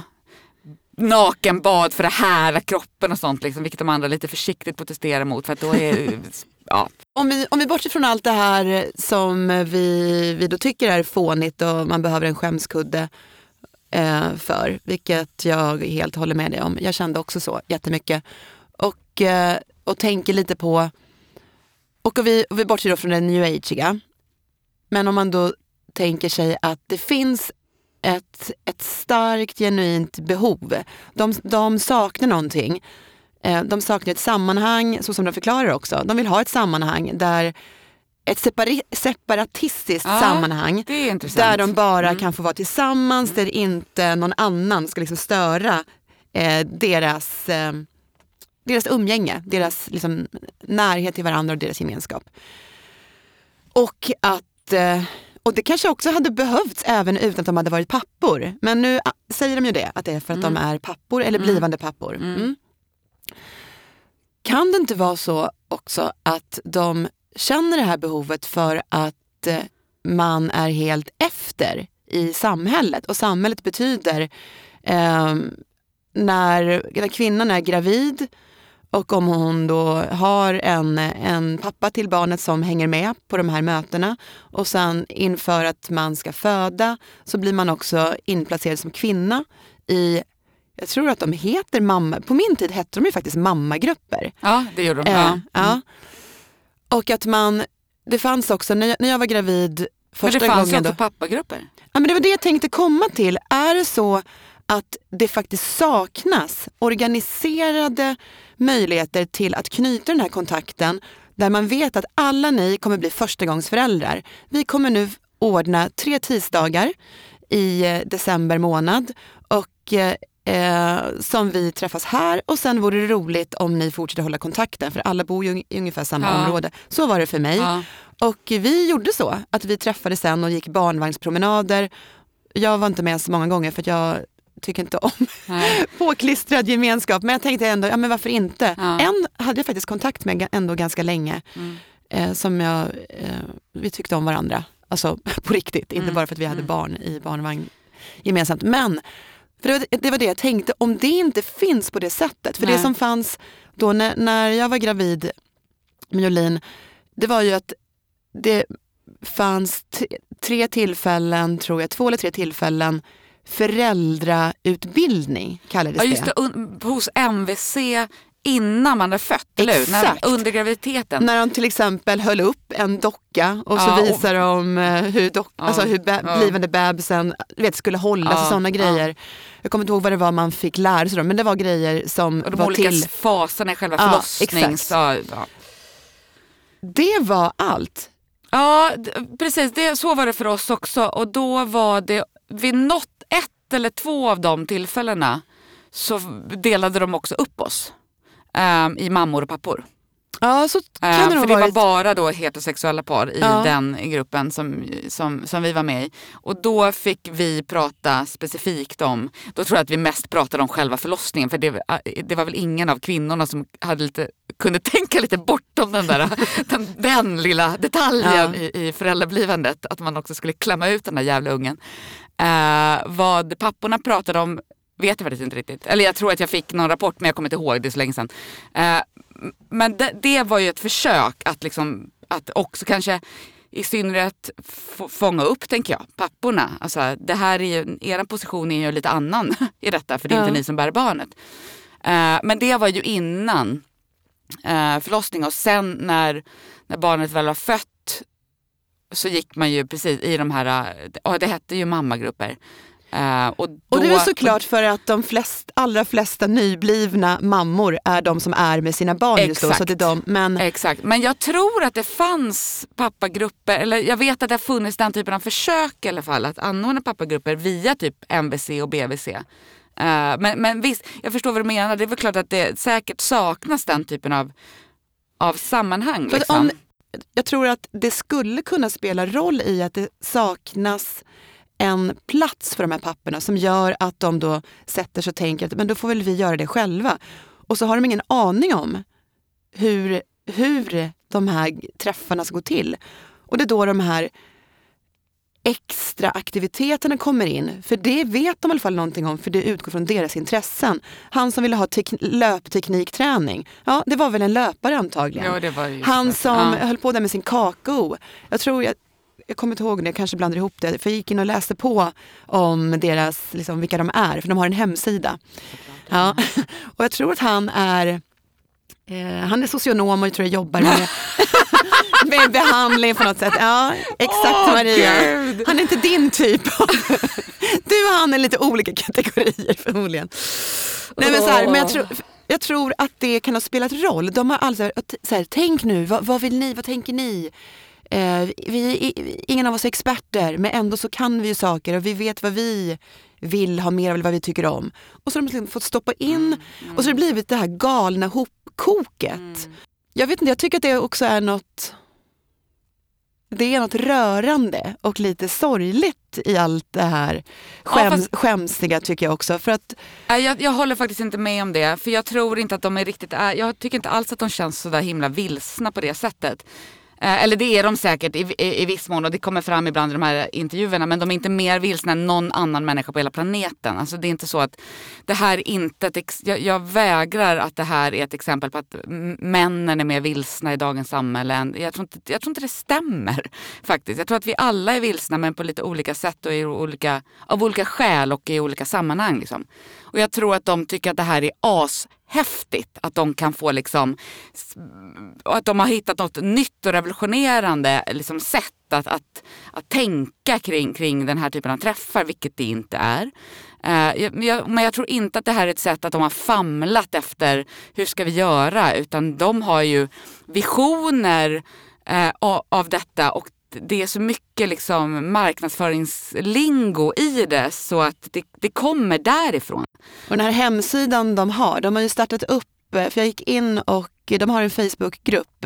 nakenbad för att hära kroppen och sånt. Liksom, vilket de andra lite försiktigt protesterar mot. För att då är ja, Om vi, om vi bortser från allt det här som vi, vi då tycker är fånigt och man behöver en skämskudde eh, för, vilket jag helt håller med dig om. Jag kände också så jättemycket. Och, eh, och tänker lite på, och vi, vi bortser då från det new ageiga, men om man då tänker sig att det finns ett, ett starkt genuint behov. De, de saknar någonting. Eh, De saknar ett sammanhang, så som de förklarar också. De vill ha ett sammanhang där ett separi- separatistiskt Ja, sammanhang där de bara Mm. kan få vara tillsammans, där inte någon annan ska liksom störa eh, deras, eh, deras umgänge, deras liksom, närhet till varandra och deras gemenskap. Och att eh, och det kanske också hade behövts även utan att de hade varit pappor. Men nu ah, säger de ju det, att det är för att de är pappor eller blivande pappor. Mm. Kan det inte vara så också att de känner det här behovet för att eh, man är helt efter i samhället? Och samhället betyder eh, när, när kvinnan är gravid och om hon då har en, en pappa till barnet som hänger med på de här mötena och sen inför att man ska föda så blir man också inplacerad som kvinna i, jag tror att de heter mamma, på min tid hette de ju faktiskt mammagrupper. Ja, det gjorde de. Eh, Ja. ja. Och att man, det fanns också, när jag, när jag var gravid Men första det fanns gången. också Då, pappagrupper. ja, men det var det jag tänkte komma till. Är det så att det faktiskt saknas organiserade möjligheter till att knyta den här kontakten där man vet att alla ni kommer bli förstagångsföräldrar. Vi kommer nu ordna tre tisdagar i eh, december månad och eh, eh, som vi träffas här och sen vore det roligt om ni fortsätter hålla kontakten för alla bor ju i ungefär samma Ja. område. Så var det för mig. Ja. Och vi gjorde så att vi träffades sen och gick barnvagnspromenader. Jag var inte med så många gånger för jag tycker inte om påklistrad gemenskap. Men jag tänkte ändå, ja men varför inte? Ja. En hade jag faktiskt kontakt med ändå ganska länge. Mm. Eh, som jag, eh, vi tyckte om varandra. Alltså på riktigt, inte Mm. bara för att vi hade barn i barnvagn gemensamt. Men för det, var, det var det jag tänkte, om det inte finns på det sättet. För Nej. det som fanns då när, när jag var gravid med Jolin, det var ju att det fanns tre tillfällen, tror jag, två eller tre tillfällen föräldrautbildning kallades Ja, just det. det. Hos MVC innan man är fött, hur? När, Exakt. under graviditeten. När de till exempel höll upp en docka och så Ja, och- visar de eh, hur, dock, Ja, alltså hur be- ja. blivande bebisen vet, skulle hållas Ja, och sådana grejer. Jag kommer inte ihåg vad det var man fick lära sig då, men det var grejer som Och de var olika till. faserna i själva förlossnings... exakt. Ja. Det var allt. Ja, precis. Det, så var det för oss också. Och då var det vid något, ett eller två av de tillfällena så delade de också upp oss ehm, i mammor och pappor. Ja, så kan Ehm, det för nog det var varit. bara då heterosexuella par i Ja. den gruppen som, som, som vi var med i. Och då fick vi prata specifikt om, då tror jag att vi mest pratade om själva förlossningen för det, det var väl ingen av kvinnorna som hade lite, kunde tänka lite bortom den, där, den, den lilla detaljen Ja. i, i föräldrablivandet, att man också skulle klämma ut den där jävla ungen. Eh, vad papporna pratade om vet jag faktiskt inte riktigt. Eller jag tror att jag fick någon rapport men jag kommer inte ihåg, det är så länge sedan. Eh, men det, det var ju ett försök att, liksom, att också kanske i synnerhet få- fånga upp, tänker jag, papporna. Alltså, det här är ju, er position är ju lite annan i detta, för det är Ja. inte ni som bär barnet. Eh, men det var ju innan eh, förlossning och sen när, när barnet väl var fött så gick man ju precis i de här, ja det hette ju mammagrupper. Eh, och, då, Och det är väl såklart för att de flest, allra flesta nyblivna mammor är de som är med sina barn just då. Exakt. Så det är de, men Exakt, men jag tror att det fanns pappagrupper, eller jag vet att det har funnits den typen av försök i alla fall, att anordna pappagrupper via typ MVC och BVC. Eh, men, men visst, jag förstår vad du menar. Det är väl klart att det säkert saknas den typen av, av sammanhang. Liksom. om, jag tror att det skulle kunna spela roll i att det saknas en plats för de här papporna som gör att de då sätter sig och tänker att men då får väl vi göra det själva. Och så har de ingen aning om hur, hur de här träffarna ska gå till. Och det är då de här extra aktiviteterna kommer in. För det vet de i alla fall någonting om, för det utgår från deras intressen. Han som ville ha tek- löpteknikträning, ja det var väl en löpare antagligen. Ja, Han som Ja. höll på där med sin kakao. Jag tror jag, jag kommer inte ihåg det, jag kanske blandar ihop det. För jag gick in och läste på om deras, liksom, vilka de är, för de har en hemsida. Ja. Och jag tror att han är eh, han är socionom och jag tror jag jobbar med, med behandling på något sätt. Ja, exakt Åh, Maria. Gud. Han är inte din typ. Du och han är lite olika kategorier förmodligen. Nej, men, så här, men jag, tror, jag tror att det kan ha spelat roll. De har alltså, så här, tänk nu, vad, vad vill ni, vad tänker ni? Eh, vi, ingen av oss är experter men ändå så kan vi ju saker och vi vet vad vi vill ha mer av eller vad vi tycker om. Och så har de liksom fått stoppa in och så har det blivit det här galna hopkoket. Jag vet inte, jag tycker att det också är något det är något rörande och lite sorgligt i allt det här skäms, fast- skämsiga tycker jag också. För att Jag, jag håller faktiskt inte med om det. För jag tror inte att de är riktigt, jag tycker inte alls att de känns så där himla vilsna på det sättet. Eh, Eller det är de säkert i, i, i viss mån och det kommer fram ibland i de här intervjuerna men de är inte mer vilsna än någon annan människa på hela planeten. Alltså det är inte så att det här är inte ett, ex- jag, jag vägrar att det här är ett exempel på att männen är mer vilsna i dagens samhälle. än- Jag tror, inte, jag tror inte det stämmer faktiskt. Jag tror att vi alla är vilsna men på lite olika sätt och i olika, av olika skäl och i olika sammanhang. Liksom. Och jag tror att de tycker att det här är as häftigt Att de kan få liksom och att de har hittat något nytt och revolutionerande liksom, sätt att, att, att tänka kring, kring den här typen av träffar, vilket det inte är. Eh, jag- jag, men jag tror inte att det här är ett sätt att de har famlat efter hur ska vi göra, utan de har ju visioner eh, av, av detta och det är så mycket liksom marknadsföringslingo i det så att det, det kommer därifrån. Och den här hemsidan de har, de har ju startat upp, eh, för jag gick in och de har en Facebookgrupp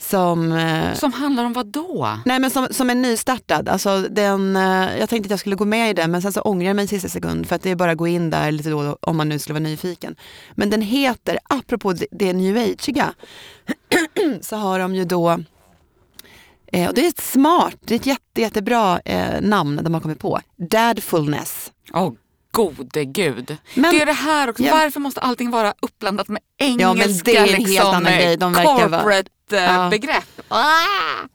som, eh, Som handlar om vad då? nej men som, som är nystartad. Alltså den, eh, jag tänkte att jag skulle gå med i den men sen så ångrar jag mig i sista sekund för att det är bara att gå in där lite då om man nu skulle vara nyfiken. Men den heter, apropå det, new ageiga, så har de ju då eh, och det är ett smart, det är ett jätte, jättebra eh, namn de har kommit på. Dadfulness. Åh gode gud. Men- det är det här också, Ja. varför måste allting vara uppblandat med engelska Ja, men det är en helt liksom, annan grej. De verkar vara- corporate eh, Ja. begrepp?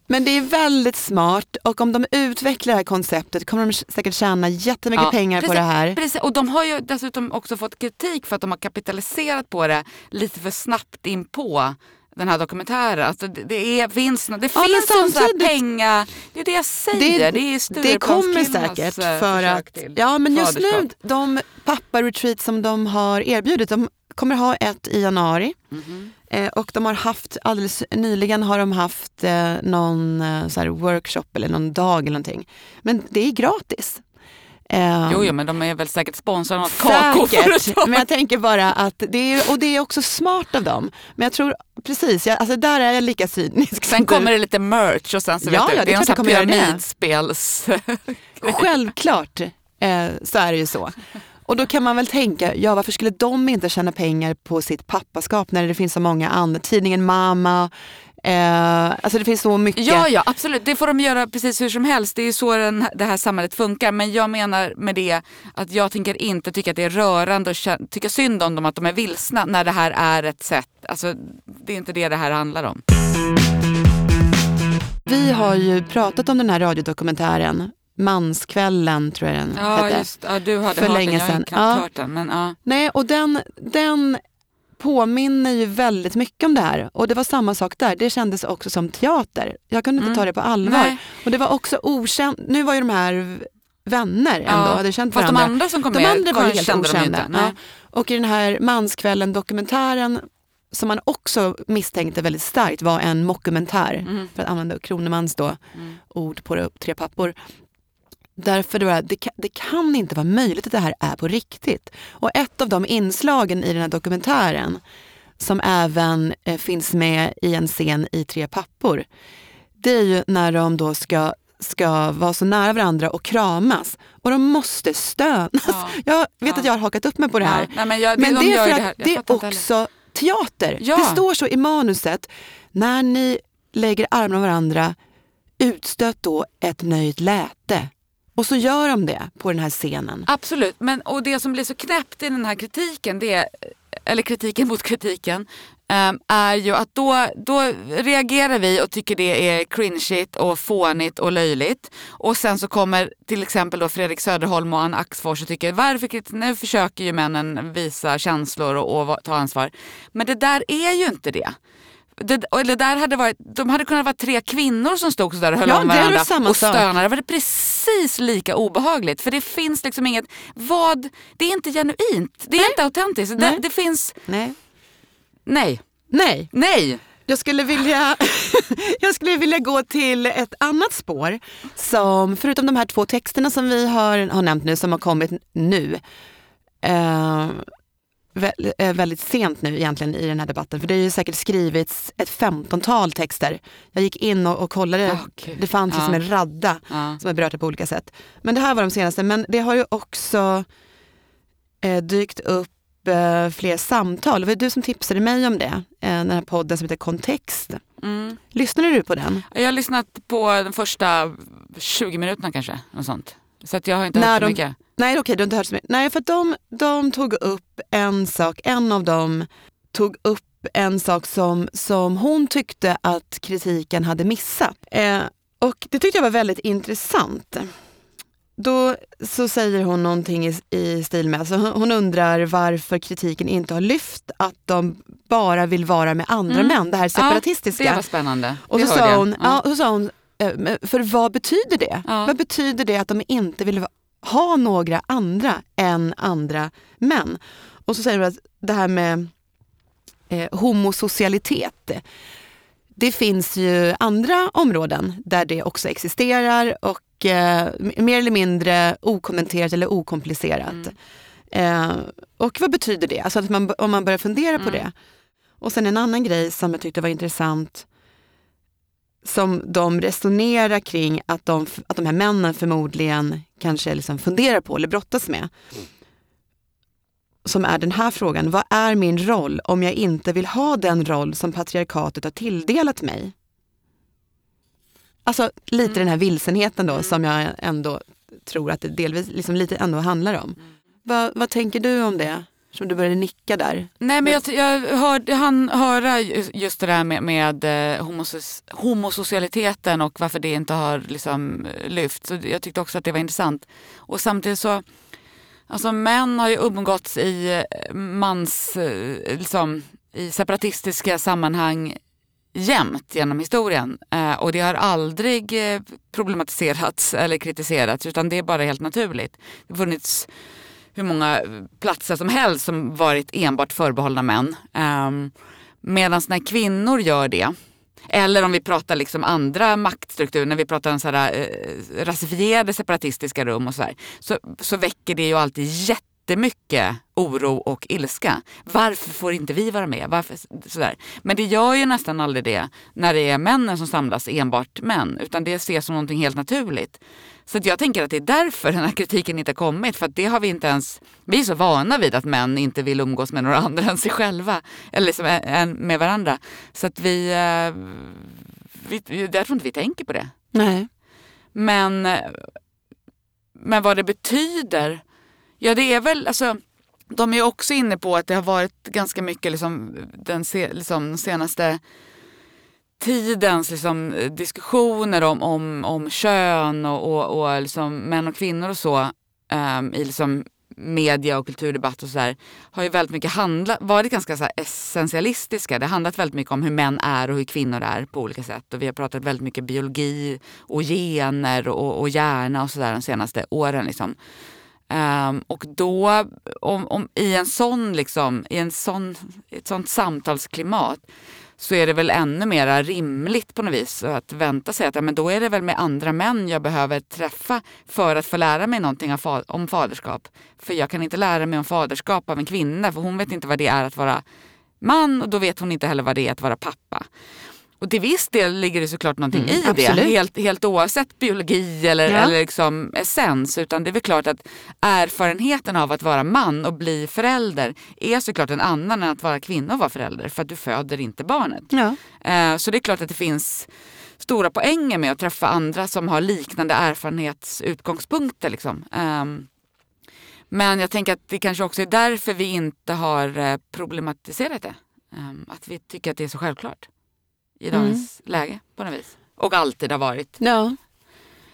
Men det är väldigt smart och om de utvecklar det här konceptet kommer de säkert tjäna jättemycket Ja, pengar på precis, det här. Precis, och de har ju dessutom också fått kritik för att de har kapitaliserat på det lite för snabbt in på den här dokumentären. Alltså det, det är vinst, det Ja, finns samtidigt- pengar, det är det jag säger. Det, är det kommer säkert eh, för att, ja men just nu, de pappa-retreat som de har erbjudit, de kommer ha ett i januari. Mhm. Eh, och de har haft, alldeles nyligen har de haft eh, någon eh, så workshop eller någon dag eller någonting. Men det är gratis. Eh, Jo, jo, men de är väl säkert sponsrade av kakoföretag. Men jag tänker bara att det är, och det är också smart av dem. Men jag tror, precis, jag, alltså där är jag lika cynisk Sen kommer du. det lite merch och sen så Ja, vet du, ja, det det är en sån pyramidspels... Självklart eh, så är det ju så. Och då kan man väl tänka, ja varför skulle de inte tjäna pengar på sitt pappaskap när det finns så många andra, tidningen Mama, eh, alltså det finns så mycket. Ja, ja, absolut. Det får de göra precis hur som helst. Det är så den, det här samhället funkar. Men jag menar med det att jag tänker inte tycka att det är rörande och tycka synd om dem att de är vilsna när det här är ett sätt. Alltså, det är inte det det här handlar om. Vi har ju pratat om den här radiodokumentären, Manskvällen tror jag den Ja, hette. just ja, Du hade För hört länge den, jag har sedan. inte Ja. hört den. Men, ja. Nej, och den, den påminner ju väldigt mycket om det här. Och det var samma sak där, det kändes också som teater. Jag kunde inte Mm. ta det på allvar. Nej. Och det var också okänt, nu var ju de här vänner ändå, Ja, hade känt Fast de varandra. andra som kom De med andra var ju helt de okända. Ja. Och i den här Manskvällen-dokumentären som man också misstänkte väldigt starkt var en mockumentär, Mm. för att använda Kronemans då, Mm. ord på det, Tre pappor. Därför det, var, det, kan, det kan inte vara möjligt att det här är på riktigt. Och ett av de inslagen i den här dokumentären som även eh, finns med i en scen i Tre pappor, det är ju när de då ska, ska vara så nära varandra och kramas. Och de måste stönas. Ja. Jag vet Ja. att jag har hakat upp mig på det här. Ja. Men jag, Men de det är för att Jag det är inte heller. också teater. Det står så i manuset. När ni lägger armarna om varandra, utstöt då ett nöjt läte. Och så gör de det på den här scenen. Absolut, men och det som blir så knäppt i den här kritiken, det eller kritiken mot kritiken, um, är ju att då, då reagerar vi och tycker det är cringeigt och fånigt och löjligt. Och sen så kommer till exempel då Fredrik Söderholm och Ann Axfors och tycker varför nu försöker ju männen visa känslor och, och ta ansvar. Men det där är ju inte det. Det, eller där hade varit, de hade kunnat vara tre kvinnor som stod sådär och höll Ja, om det varandra samma och stönade. Det var precis lika obehagligt. För det finns liksom inget, vad, det är inte genuint. Det är inte autentiskt. Det, Nej. det finns, Nej. nej, Nej, nej. jag skulle, vilja, jag skulle vilja gå till ett annat spår som, förutom de här två texterna som vi har, har nämnt nu, som har kommit nu, eh, väldigt sent nu egentligen i den här debatten, för det har ju säkert skrivits ett femtontal texter. Jag gick in och, och kollade, Ah, okej. det fanns liksom Ja. en radda Ja. som har berört det på olika sätt. Men det här var de senaste, men det har ju också eh, dykt upp eh, fler samtal. Det var du som tipsade mig om det, eh, den här podden som heter Kontext. Mm. Lyssnade du på den? Jag har lyssnat på de första 20 minuterna kanske. Något sånt. Så att jag har inte När hört så de- mycket. Nej okej, du har inte hört så mycket. Nej, för de, de tog upp en sak, en av dem tog upp en sak som, som hon tyckte att kritiken hade missat. Eh, och det tyckte jag var väldigt intressant. Då så säger hon någonting i, i stil med, alltså hon, undrar varför kritiken inte har lyft att de bara vill vara med andra Mm. män, det här separatistiska. Det var spännande. Och så hörde sa hon, ja. och så sa hon, eh, för vad betyder det? Ja. Vad betyder det att de inte vill va- ha några andra än andra män? Och så säger hon att det här med eh, homosocialitet, det finns ju andra områden där det också existerar och eh, mer eller mindre okommenterat eller okomplicerat. Mm. Eh, och vad betyder det? Alltså att man, om man börjar fundera på Mm. det. Och sen en annan grej som jag tyckte var intressant som de resonerar kring att de, att de här männen förmodligen kanske liksom funderar på eller brottas med. Som är den här frågan, vad är min roll om jag inte vill ha den roll som patriarkatet har tilldelat mig? Alltså lite den här vilsenheten då som jag ändå tror att det delvis liksom lite ändå handlar om. Vad, vad tänker du om det? Som du började nicka där. Nej men jag, jag hörde han höra ju- just det där med, med eh, homosocialiteten och varför det inte har liksom lyft. Så jag tyckte också att det var intressant. Och samtidigt så, alltså män har ju umgåtts i eh, mans, eh, liksom, i separatistiska sammanhang jämt genom historien. Och det har aldrig problematiserats eller kritiserats utan det är bara helt naturligt. Det har funnits hur många platser som helst som varit enbart förbehållna män. Um, Medan när kvinnor gör det, eller om vi pratar liksom andra maktstrukturer, när vi pratar om så här, eh, rasifierade separatistiska rum och så, här, så så väcker det ju alltid jättemycket oro och ilska. Varför får inte vi vara med? Varför, sådär. Men det gör ju nästan aldrig det när det är männen som samlas, enbart män. Utan det ses som någonting helt naturligt. Så jag tänker att det är därför den här kritiken inte har kommit. För det har vi inte ens, vi är så vana vid att män inte vill umgås med några andra än sig själva. Eller liksom med varandra. Så att vi, eh, vi jag tror inte vi tänker på det. Nej. Men, men vad det betyder, ja det är väl, alltså de är också inne på att det har varit ganska mycket liksom, den se, liksom, senaste tidens liksom, eh, diskussioner om, om, om kön och, och, och liksom, män och kvinnor och så um, i liksom, media och kulturdebatt och sådär har ju väldigt mycket handlat, varit ganska så här essentialistiska. Det har handlat väldigt mycket om hur män är och hur kvinnor är på olika sätt. Och vi har pratat väldigt mycket biologi och gener och, och hjärna och sådär de senaste åren. Liksom. Um, och då, om, om, i en sån, liksom, i en sån, ett sånt samtalsklimat så är det väl ännu mer rimligt på något vis att vänta sig att ja, men då är det väl med andra män jag behöver träffa för att få lära mig någonting om faderskap. För jag kan inte lära mig om faderskap av en kvinna för hon vet inte vad det är att vara man och då vet hon inte heller vad det är att vara pappa. Och till viss del ligger det såklart någonting mm, i absolut. det, helt, helt oavsett biologi eller, ja. eller liksom essens. Utan det är väl klart att erfarenheten av att vara man och bli förälder är såklart en annan än att vara kvinna och vara förälder. För att du föder inte barnet. Ja. Eh, så det är klart att det finns stora poänger med att träffa andra som har liknande erfarenhetsutgångspunkter. Liksom. Um, men jag tänker att det kanske också är därför vi inte har eh, problematiserat det. Um, att vi tycker att det är så självklart i dagens mm. läge på något vis. Och alltid har varit. Ja.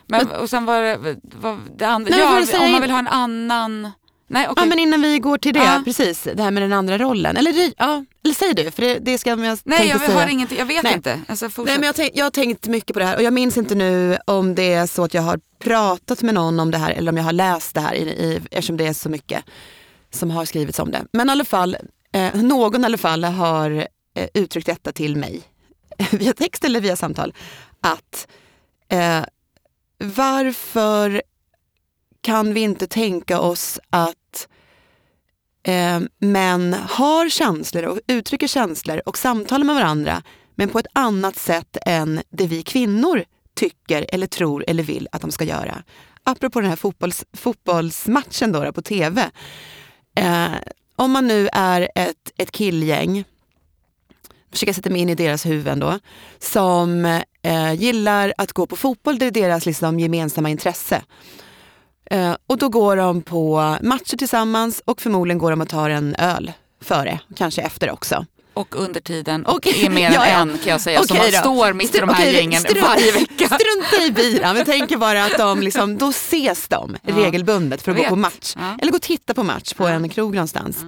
Men, och sen var det, var det andra, Nej, ja, om man vill ha en annan Nej, okay. Ja men innan vi går till det, ja. precis, det här med den andra rollen. Eller, ja, eller säg du, för det, det ska jag Nej jag säga. har ingenting, jag vet Nej. inte. Alltså, Nej, men jag, tänk, jag har tänkt mycket på det här och jag minns inte nu om det är så att jag har pratat med någon om det här eller om jag har läst det här i, i, eftersom det är så mycket som har skrivits om det. Men i alla fall, eh, någon i alla fall har eh, uttryckt detta till mig via text eller via samtal, att eh, varför kan vi inte tänka oss att eh, män har känslor och uttrycker känslor och samtalar med varandra men på ett annat sätt än det vi kvinnor tycker eller tror eller vill att de ska göra. Apropå den här fotbolls, fotbollsmatchen då, då på tv. Eh, om man nu är ett, ett killgäng försöka sätta mig in i deras huvuden då, som eh, gillar att gå på fotboll, det är deras liksom, gemensamma intresse. Eh, och då går de på matcher tillsammans och förmodligen går de och tar en öl före, kanske efter också. Och under tiden och är mer ja, än en kan jag säga. Okay, som man står mitt i de här okay, gängen strunt, varje vecka. Strunta i biran, men tänker bara att de liksom, då ses de ja. regelbundet för att gå på match. Ja. Eller gå och titta på match på en krog någonstans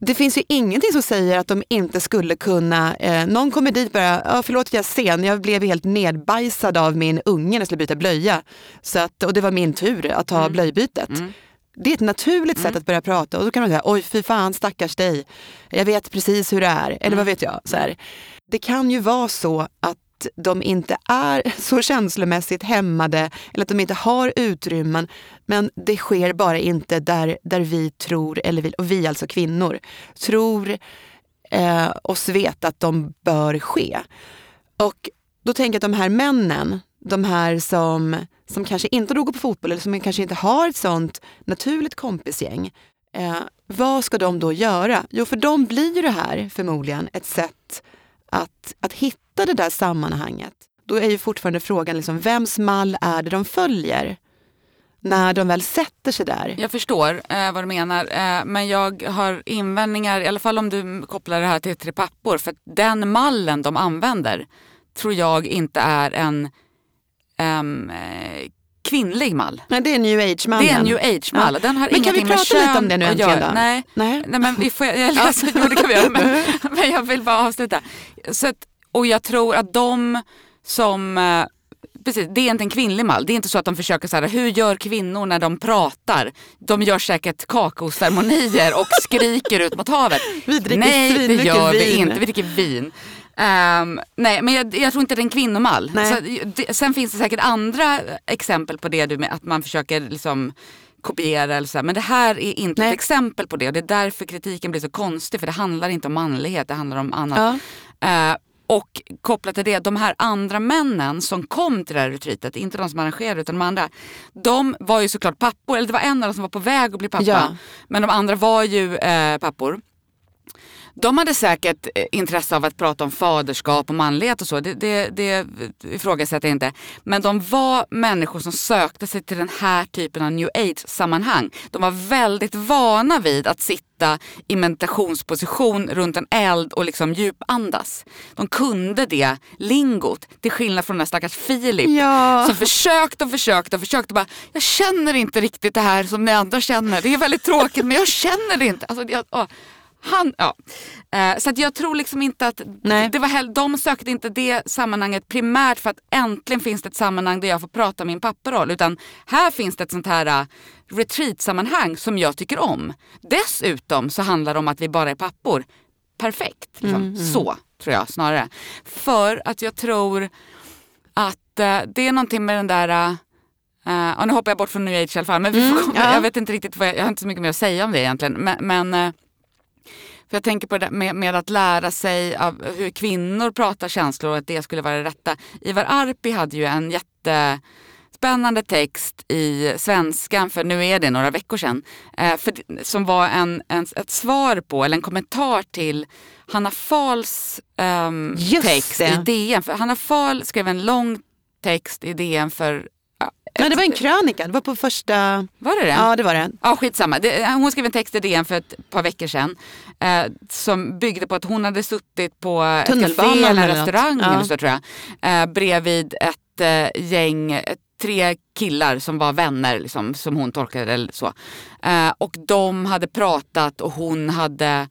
det finns ju ingenting som säger att de inte skulle kunna, eh, någon kommer dit och bara, ja, förlåt att jag är sen, jag blev helt nedbajsad av min unge när jag skulle byta blöja. Så att, och det var min tur att ta mm. blöjbytet. Mm. Det är ett naturligt mm. sätt att börja prata och då kan man säga, oj fy fan stackars dig, jag vet precis hur det är, eller vad mm. vet jag. Så här. Det kan ju vara så att de inte är så känslomässigt hämmade eller att de inte har utrymmen. Men det sker bara inte där, där vi tror, eller vi, och vi alltså kvinnor, tror eh, oss veta att de bör ske. Och då tänker jag att de här männen, de här som, som kanske inte går på fotboll eller som kanske inte har ett sånt naturligt kompisgäng. Eh, vad ska de då göra? Jo, för dem blir ju det här förmodligen ett sätt att, att hitta det där sammanhanget. Då är ju fortfarande frågan, liksom, vems mall är det de följer? När de väl sätter sig där. Jag förstår eh, vad du menar. Eh, men jag har invändningar, i alla fall om du kopplar det här till tre pappor. För den mallen de använder tror jag inte är en eh, kvinnlig mall. Nej, det är new age-mallen. Det är en new age-mall. Ja. Den har men kan vi prata lite om det nu äntligen då? Nej, Nej. Nej men vi får, jag läser, jo det kan vi göra. Men, men jag vill bara avsluta. Så att, och jag tror att de som eh, Precis, det är inte en kvinnlig mall. Det är inte så att de försöker så här, hur gör kvinnor när de pratar? De gör säkert kakaoceremonier och skriker ut mot havet. Vi dricker Nej, det gör vi inte. Vi dricker vin. Um, nej, men jag, jag, tror inte det är en kvinnomall. Så, det, sen finns det säkert andra exempel på det, du med, att man försöker liksom kopiera eller så. Men det här är inte nej. ett exempel på det. Och det är därför kritiken blir så konstig. För det handlar inte om manlighet, det handlar om annat. Ja. Uh, och kopplat till det, de här andra männen som kom till det här retreatet, inte de som arrangerade utan de andra. De var ju såklart pappor, eller det var en av dem som var på väg att bli pappa. Ja. Men de andra var ju eh, pappor De hade säkert eh, intresse av att prata om faderskap och manlighet och så. Det, det, det ifrågasätter jag inte. Men de var människor som sökte sig till den här typen av new age-sammanhang. De var väldigt vana vid att sitta i meditationsposition runt en eld och liksom djupandas. De kunde det lingot till skillnad från den stackars Filip Ja. som försökte och försökte och försökte. Bara, jag känner inte riktigt det här som ni andra känner. Det är väldigt tråkigt men jag känner det inte. Alltså, jag, åh. Han, ja. Eh, så att jag tror liksom inte att Nej. det var heller, de sökte inte det sammanhanget primärt för att äntligen finns det ett sammanhang där jag får prata min papparoll. Utan här finns det ett sånt här uh, retreat-sammanhang som jag tycker om. Dessutom så handlar det om att vi bara är pappor. Perfekt. Liksom. Så tror jag snarare. För att jag tror att eh, det är någonting med den där Uh, och nu hoppar jag bort från new age i alla fall. Men Mm, ja. jag vet inte riktigt vad jag, jag har inte så mycket mer att säga om det egentligen. Men, men för jag tänker på det med, med att lära sig av hur kvinnor pratar känslor och att det skulle vara det rätta. Ivar Arpi hade ju en jättespännande text i Svenskan för nu är det några veckor sedan. Eh, för, som var en, en, ett svar på, eller en kommentar till Hanna Fahls Just text det. i DN. För Hanna Fahl skrev en lång text i DN för Nej, det var en ett- krönika, det var på första... Var det det? Ja, det var det. Ja, skitsamma. Det, hon skrev en text i DN för ett par veckor sedan eh, som byggde på att hon hade suttit på ett Tunnelbanan café eller en restaurang Ja. eller så, tror jag, eh, bredvid ett eh, gäng, eh, tre killar som var vänner, liksom, som hon tolkade det. Eller så. Eh, och de hade pratat och hon hade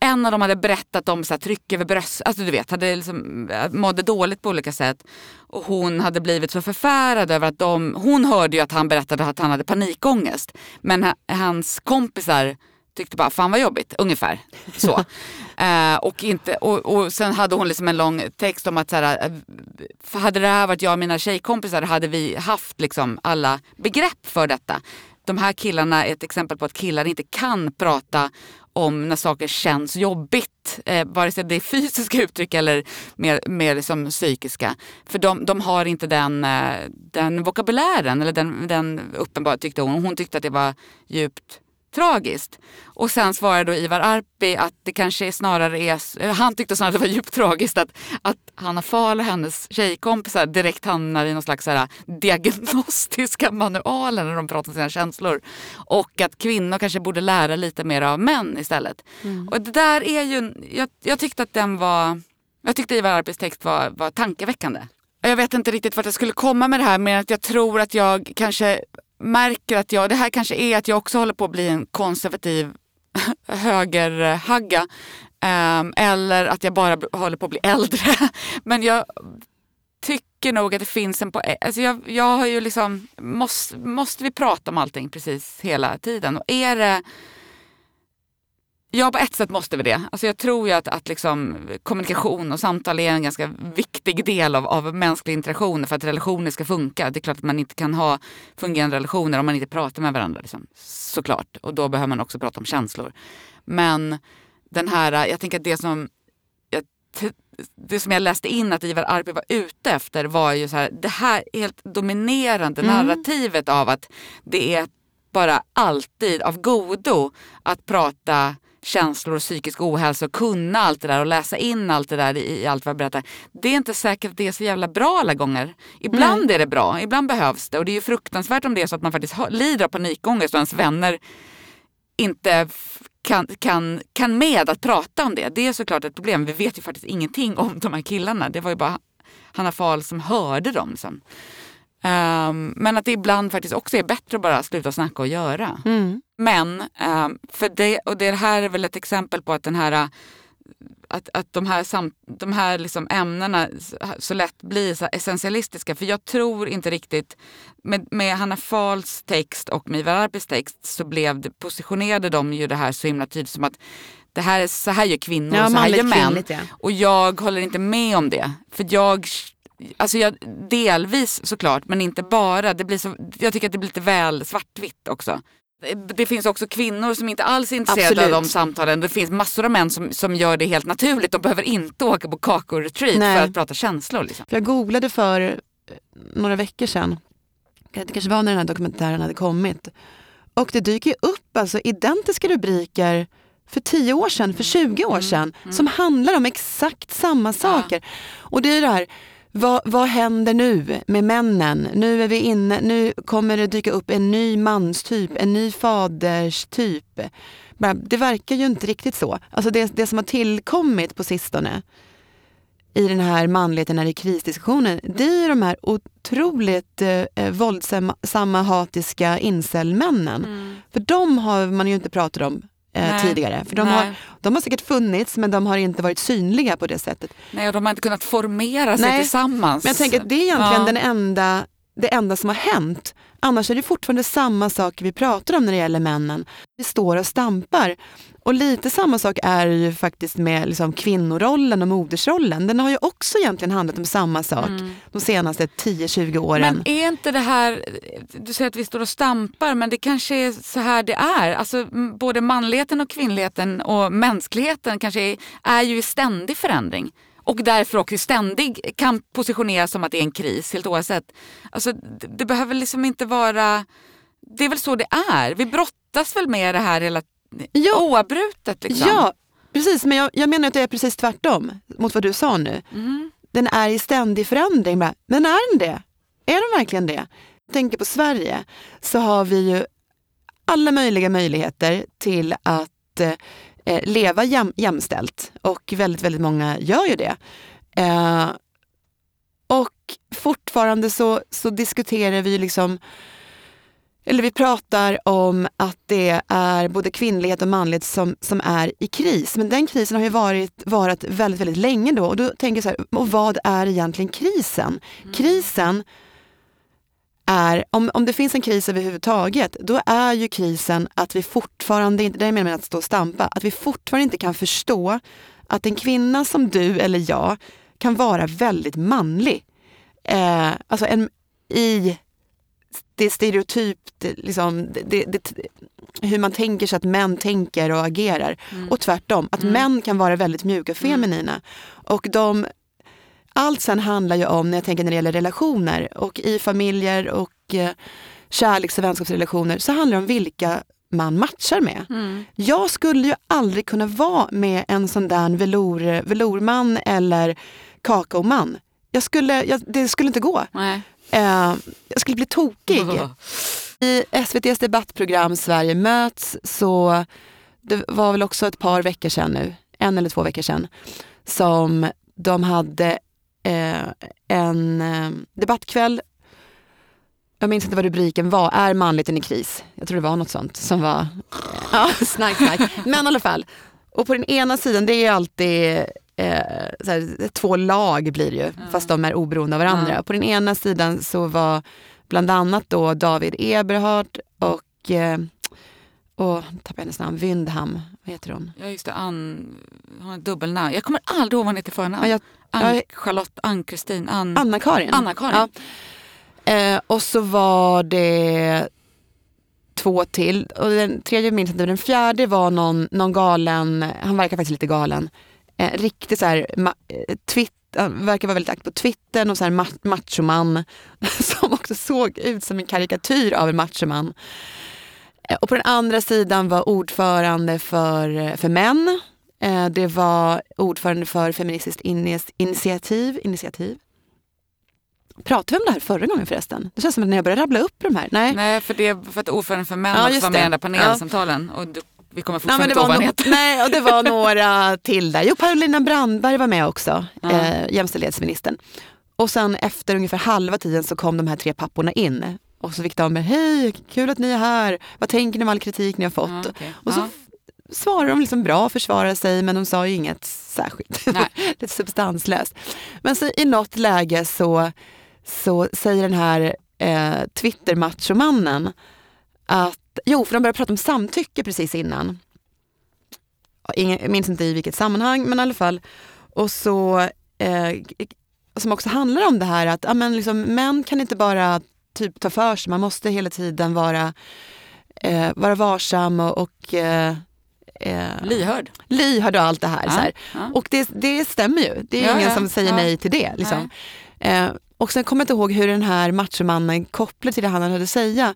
en av dem hade berättat om så här, tryck över bröst, alltså du vet, hade liksom, eh, mådde dåligt på olika sätt. Och hon hade blivit så förfärad över att de, hon hörde ju att han berättade att han hade panikångest. Men ha- hans kompisar tyckte bara, fan vad jobbigt, ungefär så. eh, och, inte, och, och sen hade hon liksom en lång text om att så här, eh, hade det här varit jag och mina tjejkompisar hade vi haft liksom alla begrepp för detta. De här killarna är ett exempel på att killar inte kan prata om när saker känns jobbigt. Eh, vare sig det är fysiska uttryck eller mer, mer liksom psykiska. För de, de har inte den, eh, den vokabulären, eller den, den uppenbara tyckte hon. Hon tyckte att det var djupt tragiskt. Och sen svarade då Ivar Arpi att det kanske snarare är, eh, han tyckte snarare att det var djupt tragiskt att, att Hanna Fahl och hennes tjejkompisar direkt hamnar i någon slags så här diagnostiska manualer när de pratar om sina känslor. Och att kvinnor kanske borde lära lite mer av män istället. Och det där är ju, jag, jag tyckte att den var, jag tyckte Ivar Arpis text var, var tankeväckande. Jag vet inte riktigt vart jag skulle komma med det här men att jag tror att jag kanske märker att jag, det här kanske är att jag också håller på att bli en konservativ högerhagga. Ehm, eller att jag bara håller på att bli äldre. Men jag tycker nog att det finns en poäng. Alltså jag, jag har ju liksom, måste, måste vi prata om allting precis hela tiden? Och är det Ja, på ett sätt måste vi det. Alltså jag tror ju att, att liksom kommunikation och samtal är en ganska viktig del av, av mänsklig interaktion för att relationer ska funka. Det är klart att man inte kan ha fungerande relationer om man inte pratar med varandra. Liksom. Såklart. Och då behöver man också prata om känslor. Men den här, jag tänker att det som jag, det som jag läste in att Ivar Arpi var ute efter var ju så här, det här helt dominerande narrativet av att det är bara alltid av godo att prata känslor och psykisk ohälsa och kunna allt det där och läsa in allt det där i, i allt vad jag berättar. Det är inte säkert att det är så jävla bra alla gånger. Ibland är det bra, ibland behövs det och det är ju fruktansvärt om det är så att man faktiskt lider av panikångest och ens vänner inte kan, kan, kan med att prata om det. Det är såklart ett problem. Vi vet ju faktiskt ingenting om de här killarna. Det var ju bara Hanna Fahl som hörde dem. Liksom. Ehm, men att det ibland faktiskt också är bättre att bara sluta snacka och göra. Mm. Men, ehm, för det, och det här är väl ett exempel på att den här att, att de här, sam, de här liksom ämnena så, lätt blir så essentialistiska. För jag tror inte riktigt, med, med Hanna Fahls text och med Ivar Arpis text så blev det, positionerade de ju det här så himla tydligt som att det här är, så här gör kvinnor Ja, och så här gör män. ja. Och jag håller inte med om det. För jag, alltså jag, delvis såklart, men inte bara. Det blir så, jag tycker att det blir lite väl svartvitt också. Det- finns också kvinnor som inte alls är intresserade Absolut. av de samtalen. Det finns massor av män som, som gör det helt naturligt. De behöver inte åka på kakor-retreat för att prata känslor. Liksom. Jag googlade för eh, några veckor sedan. Det kanske var när den här dokumentären hade kommit. Och det dyker upp alltså identiska rubriker för 10 år sedan, för 20 år sedan, som handlar om exakt samma saker. Och det är det här, vad, vad händer nu med männen? Nu är vi inne, nu kommer det dyka upp en ny manstyp, en ny faderstyp. Det verkar ju inte riktigt så. Alltså det, det som har tillkommit på sistone i den här manligheten när det är krisdiskussionen, det är de här otroligt eh, våldsamma, hatiska incelmännen. För de har man ju inte pratat om eh, tidigare. För de Nej. har, de har säkert funnits men de har inte varit synliga på det sättet. Nej, och de har inte kunnat formera sig Nej, tillsammans. Men jag tänker att det är egentligen Ja. den enda, det enda som har hänt. Annars är det fortfarande samma saker vi pratar om när det gäller männen. Vi står och stampar. Och lite samma sak är ju faktiskt med liksom kvinnorollen och modersrollen. Den har ju också egentligen handlat om samma sak de senaste 10-20 åren. Men är inte det här, du säger att vi står och stampar, men det kanske är så här det är. Alltså, både manligheten och kvinnligheten och mänskligheten kanske är, är ju i ständig förändring. Och därför också ständig kan positioneras som att det är en kris helt oavsett. Alltså, det, det behöver liksom inte vara, det är väl så det är. Vi brottas väl med det här hela Ja. oavbrutet. Liksom. Ja, precis. Men jag, jag menar att det är precis tvärtom mot vad du sa nu. Mm. Den är i ständig förändring. Men är den det? Är den verkligen det? Tänker på Sverige så har vi ju alla möjliga möjligheter till att eh, leva jäm, jämställt. Och väldigt, väldigt många gör ju det. Eh, och fortfarande så, så diskuterar vi liksom eller vi pratar om att det är både kvinnlighet och manlighet som, som är i kris. Men den krisen har ju varit, varit väldigt, väldigt länge då. Och då tänker jag så här, och vad är egentligen krisen? Krisen är, om, om det finns en kris överhuvudtaget, då är ju krisen att vi fortfarande inte, det är med att stå och stampa, att vi fortfarande inte kan förstå att en kvinna som du eller jag kan vara väldigt manlig. Eh, alltså en, i det är stereotypt, liksom, det, det, hur man tänker sig att män tänker och agerar. Och tvärtom, att män kan vara väldigt mjuka och feminina. Och de, allt sen handlar ju om, när jag tänker när det gäller relationer och i familjer och eh, kärleks och vänskapsrelationer, så handlar det om vilka man matchar med. Jag skulle ju aldrig kunna vara med en sån där velour, velourman eller kakaoman. Jag skulle, jag, det skulle inte gå. Nej. Eh, jag skulle bli tokig. I SVTs debattprogram Sverige möts så det var väl också ett par veckor sedan nu, en eller två veckor sedan, som de hade eh, en eh, debattkväll. Jag minns inte vad rubriken var, är manligheten i kris? Jag tror det var något sånt som var, ja, snack, snack. Men i alla fall. Och på den ena sidan, det är alltid så här, två lag blir det ju, fast de är oberoende av varandra. På den ena sidan så var bland annat då David Eberhard och, eh, och tappade hennes namn, Wyndham, vad heter hon? Ja just det, Ann, hon har dubbelnamn. Jag kommer aldrig ihåg vad hon heter förnamn. Ja, jag- Ann, jag- Charlotte, Ann-Kristin, Ann... Anna-Karin. Anna-Karin. Ja. Eh, och så var det två till. Och den tredje minns inte, den fjärde var någon, någon galen, han verkar faktiskt lite galen. Eh, riktigt så här, eh, twitt, han verkar vara väldigt aktiv på Twitter och så här ma- machoman som också såg ut som en karikatyr av en machoman. Eh, Och på den andra sidan var ordförande för, för män. Eh, Det var ordförande för Feministiskt Inis- initiativ. initiativ. Pratade vi om det här förra gången förresten? Det känns som att när jag började rabbla upp de här. Nej, Nej, för det för att ordföranden för män Ja, också var med i den där panelsamtalen. Och du, vi kommer fortfarande inte ihåg vad han heter. nej, och det var några till där. Jo, Paulina Brandberg var med också, Ja. eh, jämställdhetsministern. Och sen efter ungefär halva tiden så kom de här tre papporna in. Och så fick de med, hej, kul att ni är här. Vad tänker ni om all kritik ni har fått? Ja, okej. Och så Ja. svarade de liksom bra, försvarade sig, men de sa ju inget särskilt. Lite substanslöst. Men så i något läge så, så säger den här eh, Twitter-machomannen att, jo, för de började prata om samtycke precis innan. Jag minns inte i vilket sammanhang, men i alla fall. Och så, eh, som också handlar om det här att ja, men liksom, män kan inte bara typ ta för sig, man måste hela tiden vara, eh, vara varsam och, och eh, eh, Lyhörd. lyhörd och allt det här. Ja, här. ja. Och det, det stämmer ju. Det är Ja, ingen som säger nej till det. Liksom. Eh, och sen kommer jag inte ihåg hur den här machomannen kopplade till det han hade att säga.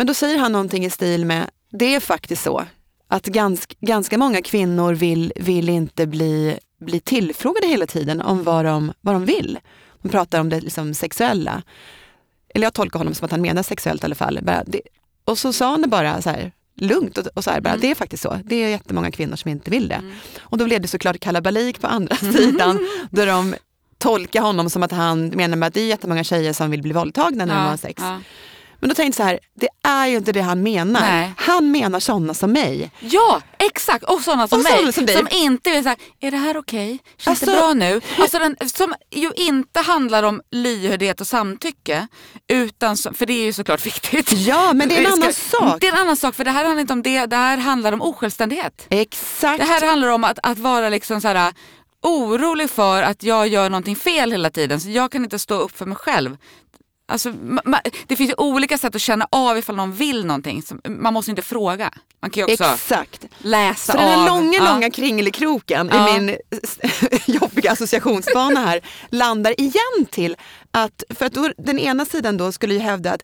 Men då säger han någonting i stil med, det är faktiskt så att ganska, ganska många kvinnor vill, vill inte bli, bli tillfrågade hela tiden om vad de, vad de vill. De pratar om det liksom sexuella. Eller jag tolkar honom som att han menar sexuellt i alla fall. Bara det, och så sa han det bara så här lugnt och, och så här, bara, Mm. det är faktiskt så. Det är jättemånga kvinnor som inte vill det. Och då blev det såklart kalabalik på andra sidan där de tolkar honom som att han menar med att det är jättemånga tjejer som vill bli våldtagna när de har sex. ja. Men då tänkte jag så här, det är ju inte det han menar. Nej. Han menar sådana som mig. Ja, exakt! Och sådana som Och mig. sådana som dig. inte vill säga, är det här okej? Känns det Alltså- bra nu? Alltså den, som ju inte handlar om lyhördhet och samtycke. Utan som, för det är ju såklart viktigt. Ja, men det är en annan sak. Det är en annan sak för det här handlar inte om det, det här handlar om osjälvständighet. Exakt. Det här handlar om att, att vara liksom så här, orolig för att jag gör någonting fel hela tiden så jag kan inte stå upp för mig själv. Alltså, det finns ju olika sätt att känna av ifall någon vill någonting. Så Man måste inte fråga. Man kan ju också Exakt. läsa Så av. den här långa, Ja. långa kringelikroken Ja. i min jobbiga associationsbana här landar igen till att, för att då, den ena sidan då skulle ju hävda att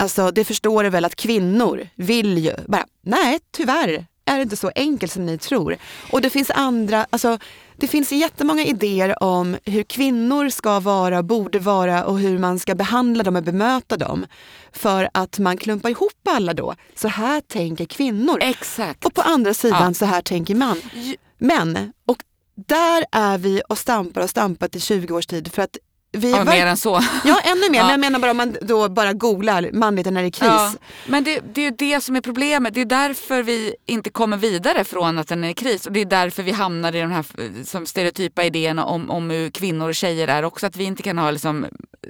Alltså det förstår du väl att kvinnor vill ju, bara, nej tyvärr är det inte så enkelt som ni tror. Och det finns andra, alltså det finns jättemånga idéer om hur kvinnor ska vara, borde vara och hur man ska behandla dem och bemöta dem. För att man klumpar ihop alla då. Så här tänker kvinnor. Exakt. Och på andra sidan Ja. så här tänker man. Men, och där är vi och stampar och stampat i 20 års tid för att vi Ja, mer än så. Ja, ännu mer. Ja. Men jag menar bara om man då bara googlar det är kris. Ja, men det, det är det som är problemet. Det är därför vi inte kommer vidare från att den är i kris. Och det är därför vi hamnar i de här eh, som stereotypa idéerna om, om hur kvinnor och tjejer är också. Att vi inte kan ha liksom,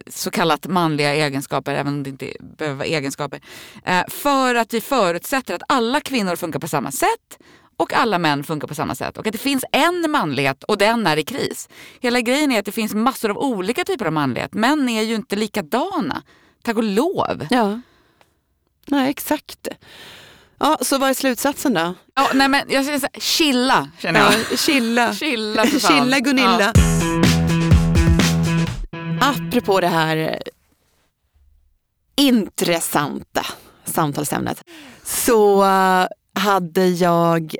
så kallat manliga egenskaper, även om det inte behöver vara egenskaper. Eh, för att vi förutsätter att alla kvinnor funkar på samma sätt och alla män funkar på samma sätt. Och att det finns en manlighet och den är i kris. Hela grejen är att det finns massor av olika typer av manlighet. Män är ju inte likadana. Tack och lov. Ja. Nej, exakt. Ja, så vad är slutsatsen då? Ja, nej men jag säger så här, chilla känner jag. Ja, chilla. Chilla. Chilla Gunilla. Ja. Apropå det här intressanta samtalsämnet så eh, hade jag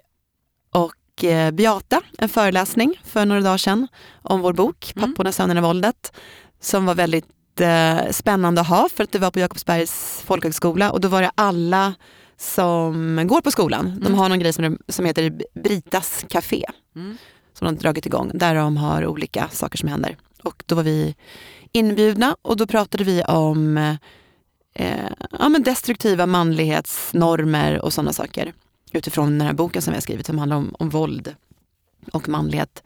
Beata en föreläsning för några dagar sedan om vår bok Mm. Papporna, sönerna, våldet som var väldigt eh, spännande att ha för att det var på Jakobsbergs folkhögskola och då var det alla som går på skolan. De Mm. har någon grej som, som heter Britas Café Mm. som de har dragit igång där de har olika saker som händer. Och då var vi inbjudna och då pratade vi om eh, ja, men destruktiva manlighetsnormer och sådana saker. Utifrån den här boken som har skrivit som handlar om, om våld och manlighet.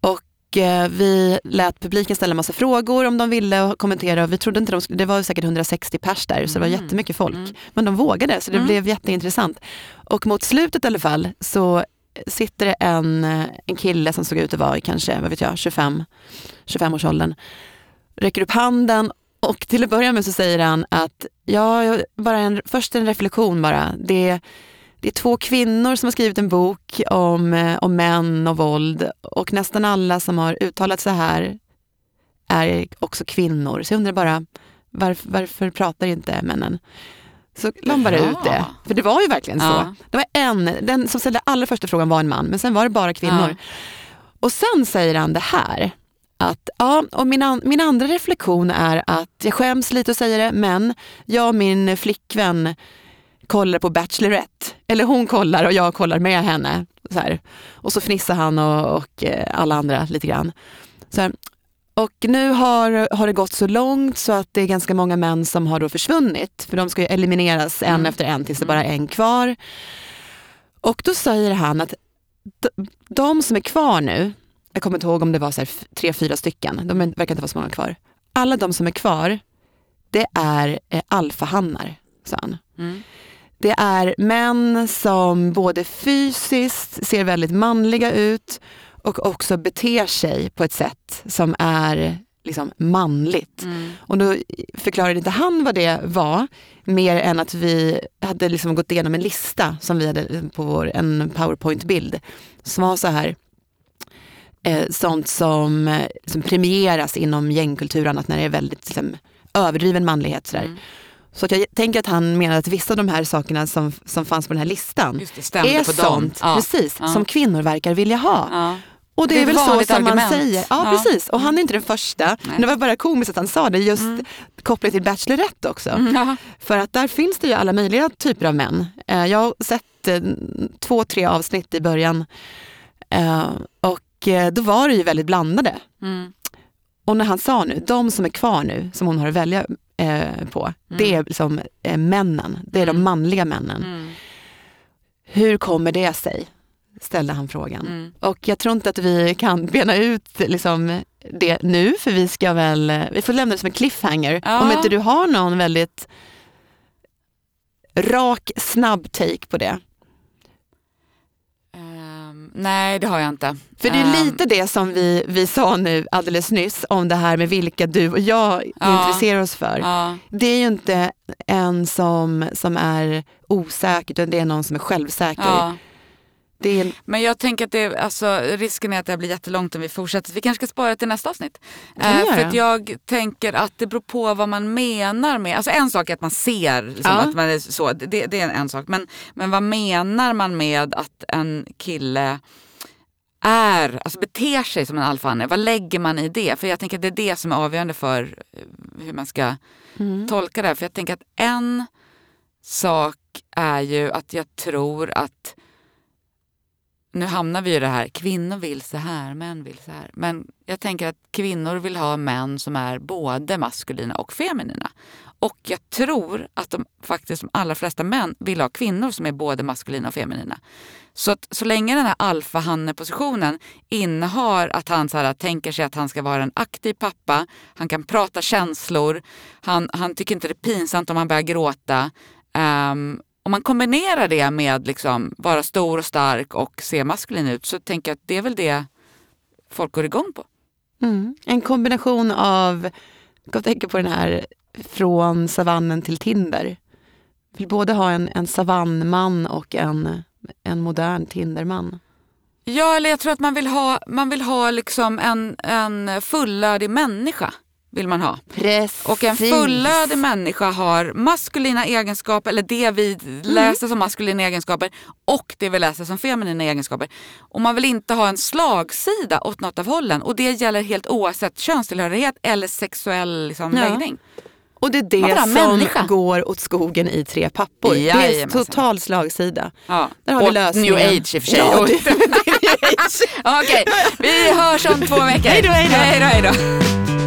Och eh, vi lät publiken ställa massa frågor om de ville och kommentera. Vi trodde inte de skulle, det var säkert 160 pers där så det var Mm. jättemycket folk. Mm. Men de vågade så det Mm. blev jätteintressant. Och mot slutet i alla fall så sitter det en, en kille som såg ut att vara i kanske, vad vet jag, 25, 25-årsåldern. Räcker upp handen och till att börja med så säger han att, ja, bara en, först en reflektion bara. Det, det är två kvinnor som har skrivit en bok om, eh, om män och våld och nästan alla som har uttalat så här är också kvinnor. Så jag undrar bara, varför, varför pratar inte männen? Så la han bara ut det. För det var ju verkligen så. Ja. Det var en, den som ställde allra första frågan var en man, men sen var det bara kvinnor. Ja. Och sen säger han det här. Att, ja, och min, an, min andra reflektion är att jag skäms lite att säga det, men jag och min flickvän kollar på Bachelorette. Eller hon kollar och jag kollar med henne. Så här. Och så fnissar han och, och eh, alla andra lite grann. Så här. Och nu har, har det gått så långt så att det är ganska många män som har då försvunnit. För de ska ju elimineras en Mm. efter en tills det bara är en kvar. Och då säger han att de, de som är kvar nu, jag kommer inte ihåg om det var så här tre, fyra stycken, de verkar inte vara så många kvar. Alla de som är kvar, det är eh, alfahannar, sa han. Mm. Det är män som både fysiskt ser väldigt manliga ut och också beter sig på ett sätt som är liksom manligt. Mm. Och då förklarade inte han vad det var, mer än att vi hade liksom gått igenom en lista som vi hade på vår, en powerpoint-bild som var så här, eh, sånt som, eh, som premieras inom gängkultur och annat när det är väldigt liksom, överdriven manlighet. Så där. Mm. Så att jag tänker att han menar att vissa av de här sakerna som, som fanns på den här listan det, är sånt Ja. precis, Ja. som kvinnor verkar vilja ha. Ja. Och det, Det är är väl så som man säger. Ja, precis. Och han är inte den första. Det var bara komiskt att han sa det just kopplat till Bachelorette också. Mm. För att där finns det ju alla möjliga typer av män. Eh, Jag har sett eh, två, tre avsnitt i början. Eh, Och eh, då var det ju väldigt blandade. Mm. Och när han sa nu, de som är kvar nu, som hon har att välja eh, på, det är liksom eh, männen. Det är de manliga männen. Mm. Hur kommer det sig? Ställde han frågan. Mm. Och jag tror inte att vi kan bena ut liksom, det nu, för vi ska väl, eh, vi får lämna det som en cliffhanger. Ja. Om inte du har någon väldigt rak, snabb take på det. Nej, det har jag inte. För det är Ehm, lite det som vi, vi sa nu alldeles nyss om det här med vilka du och jag Ja. intresserar oss för. Ja. Det är ju inte en som, som är osäker, utan det är någon som är självsäker. Ja. Är, Men jag tänker att det, alltså, risken är att det blir jättelångt om vi fortsätter. Vi kanske ska spara till nästa avsnitt. Eh, för att jag tänker att det beror på vad man menar med, alltså en sak är att man ser, liksom, Ja. att man är så, det, det är en, sak. Men, men vad menar man med att en kille är, alltså beter sig som en alfahanne? Vad lägger man i det? För jag tänker att det är det som är avgörande för eh, hur man ska tolka det här. För jag tänker att en sak är ju att jag tror att nu hamnar vi i det här, kvinnor vill så här, män vill så här. Men jag tänker att kvinnor vill ha män som är både maskulina och feminina. Och jag tror att de faktiskt de allra flesta män vill ha kvinnor som är både maskulina och feminina. Så att så länge den här alfahanne-positionen innehar att han så här, tänker sig att han ska vara en aktiv pappa, han kan prata känslor, han, han tycker inte det är pinsamt om han börjar gråta. Um, om man kombinerar det med liksom vara stor och stark och se maskulin ut så tänker jag att det är väl det folk går igång på. mm, en kombination av, jag tänka på den här från savannen till Tinder. Vill både ha en, en savannman och en, en modern Tinderman. Ja, eller jag tror att man vill ha, man vill ha liksom en, en fullödig människa. Vill man ha. Precis. Och en fullödig människa har maskulina egenskaper, eller det vi läser som maskulina egenskaper och det vi läser som feminina egenskaper. Och man vill inte ha en slagsida åt något av hållen. Och det gäller helt oavsett könstillhörighet eller sexuell liksom, Ja. läggning. Och det är det som människa. går åt skogen i Tre pappor. det är total slagsida. Ja. Där har vi och lösningen. new age i och för sig. Ja. Okej, vi hörs om två veckor. Hej då. Hej då.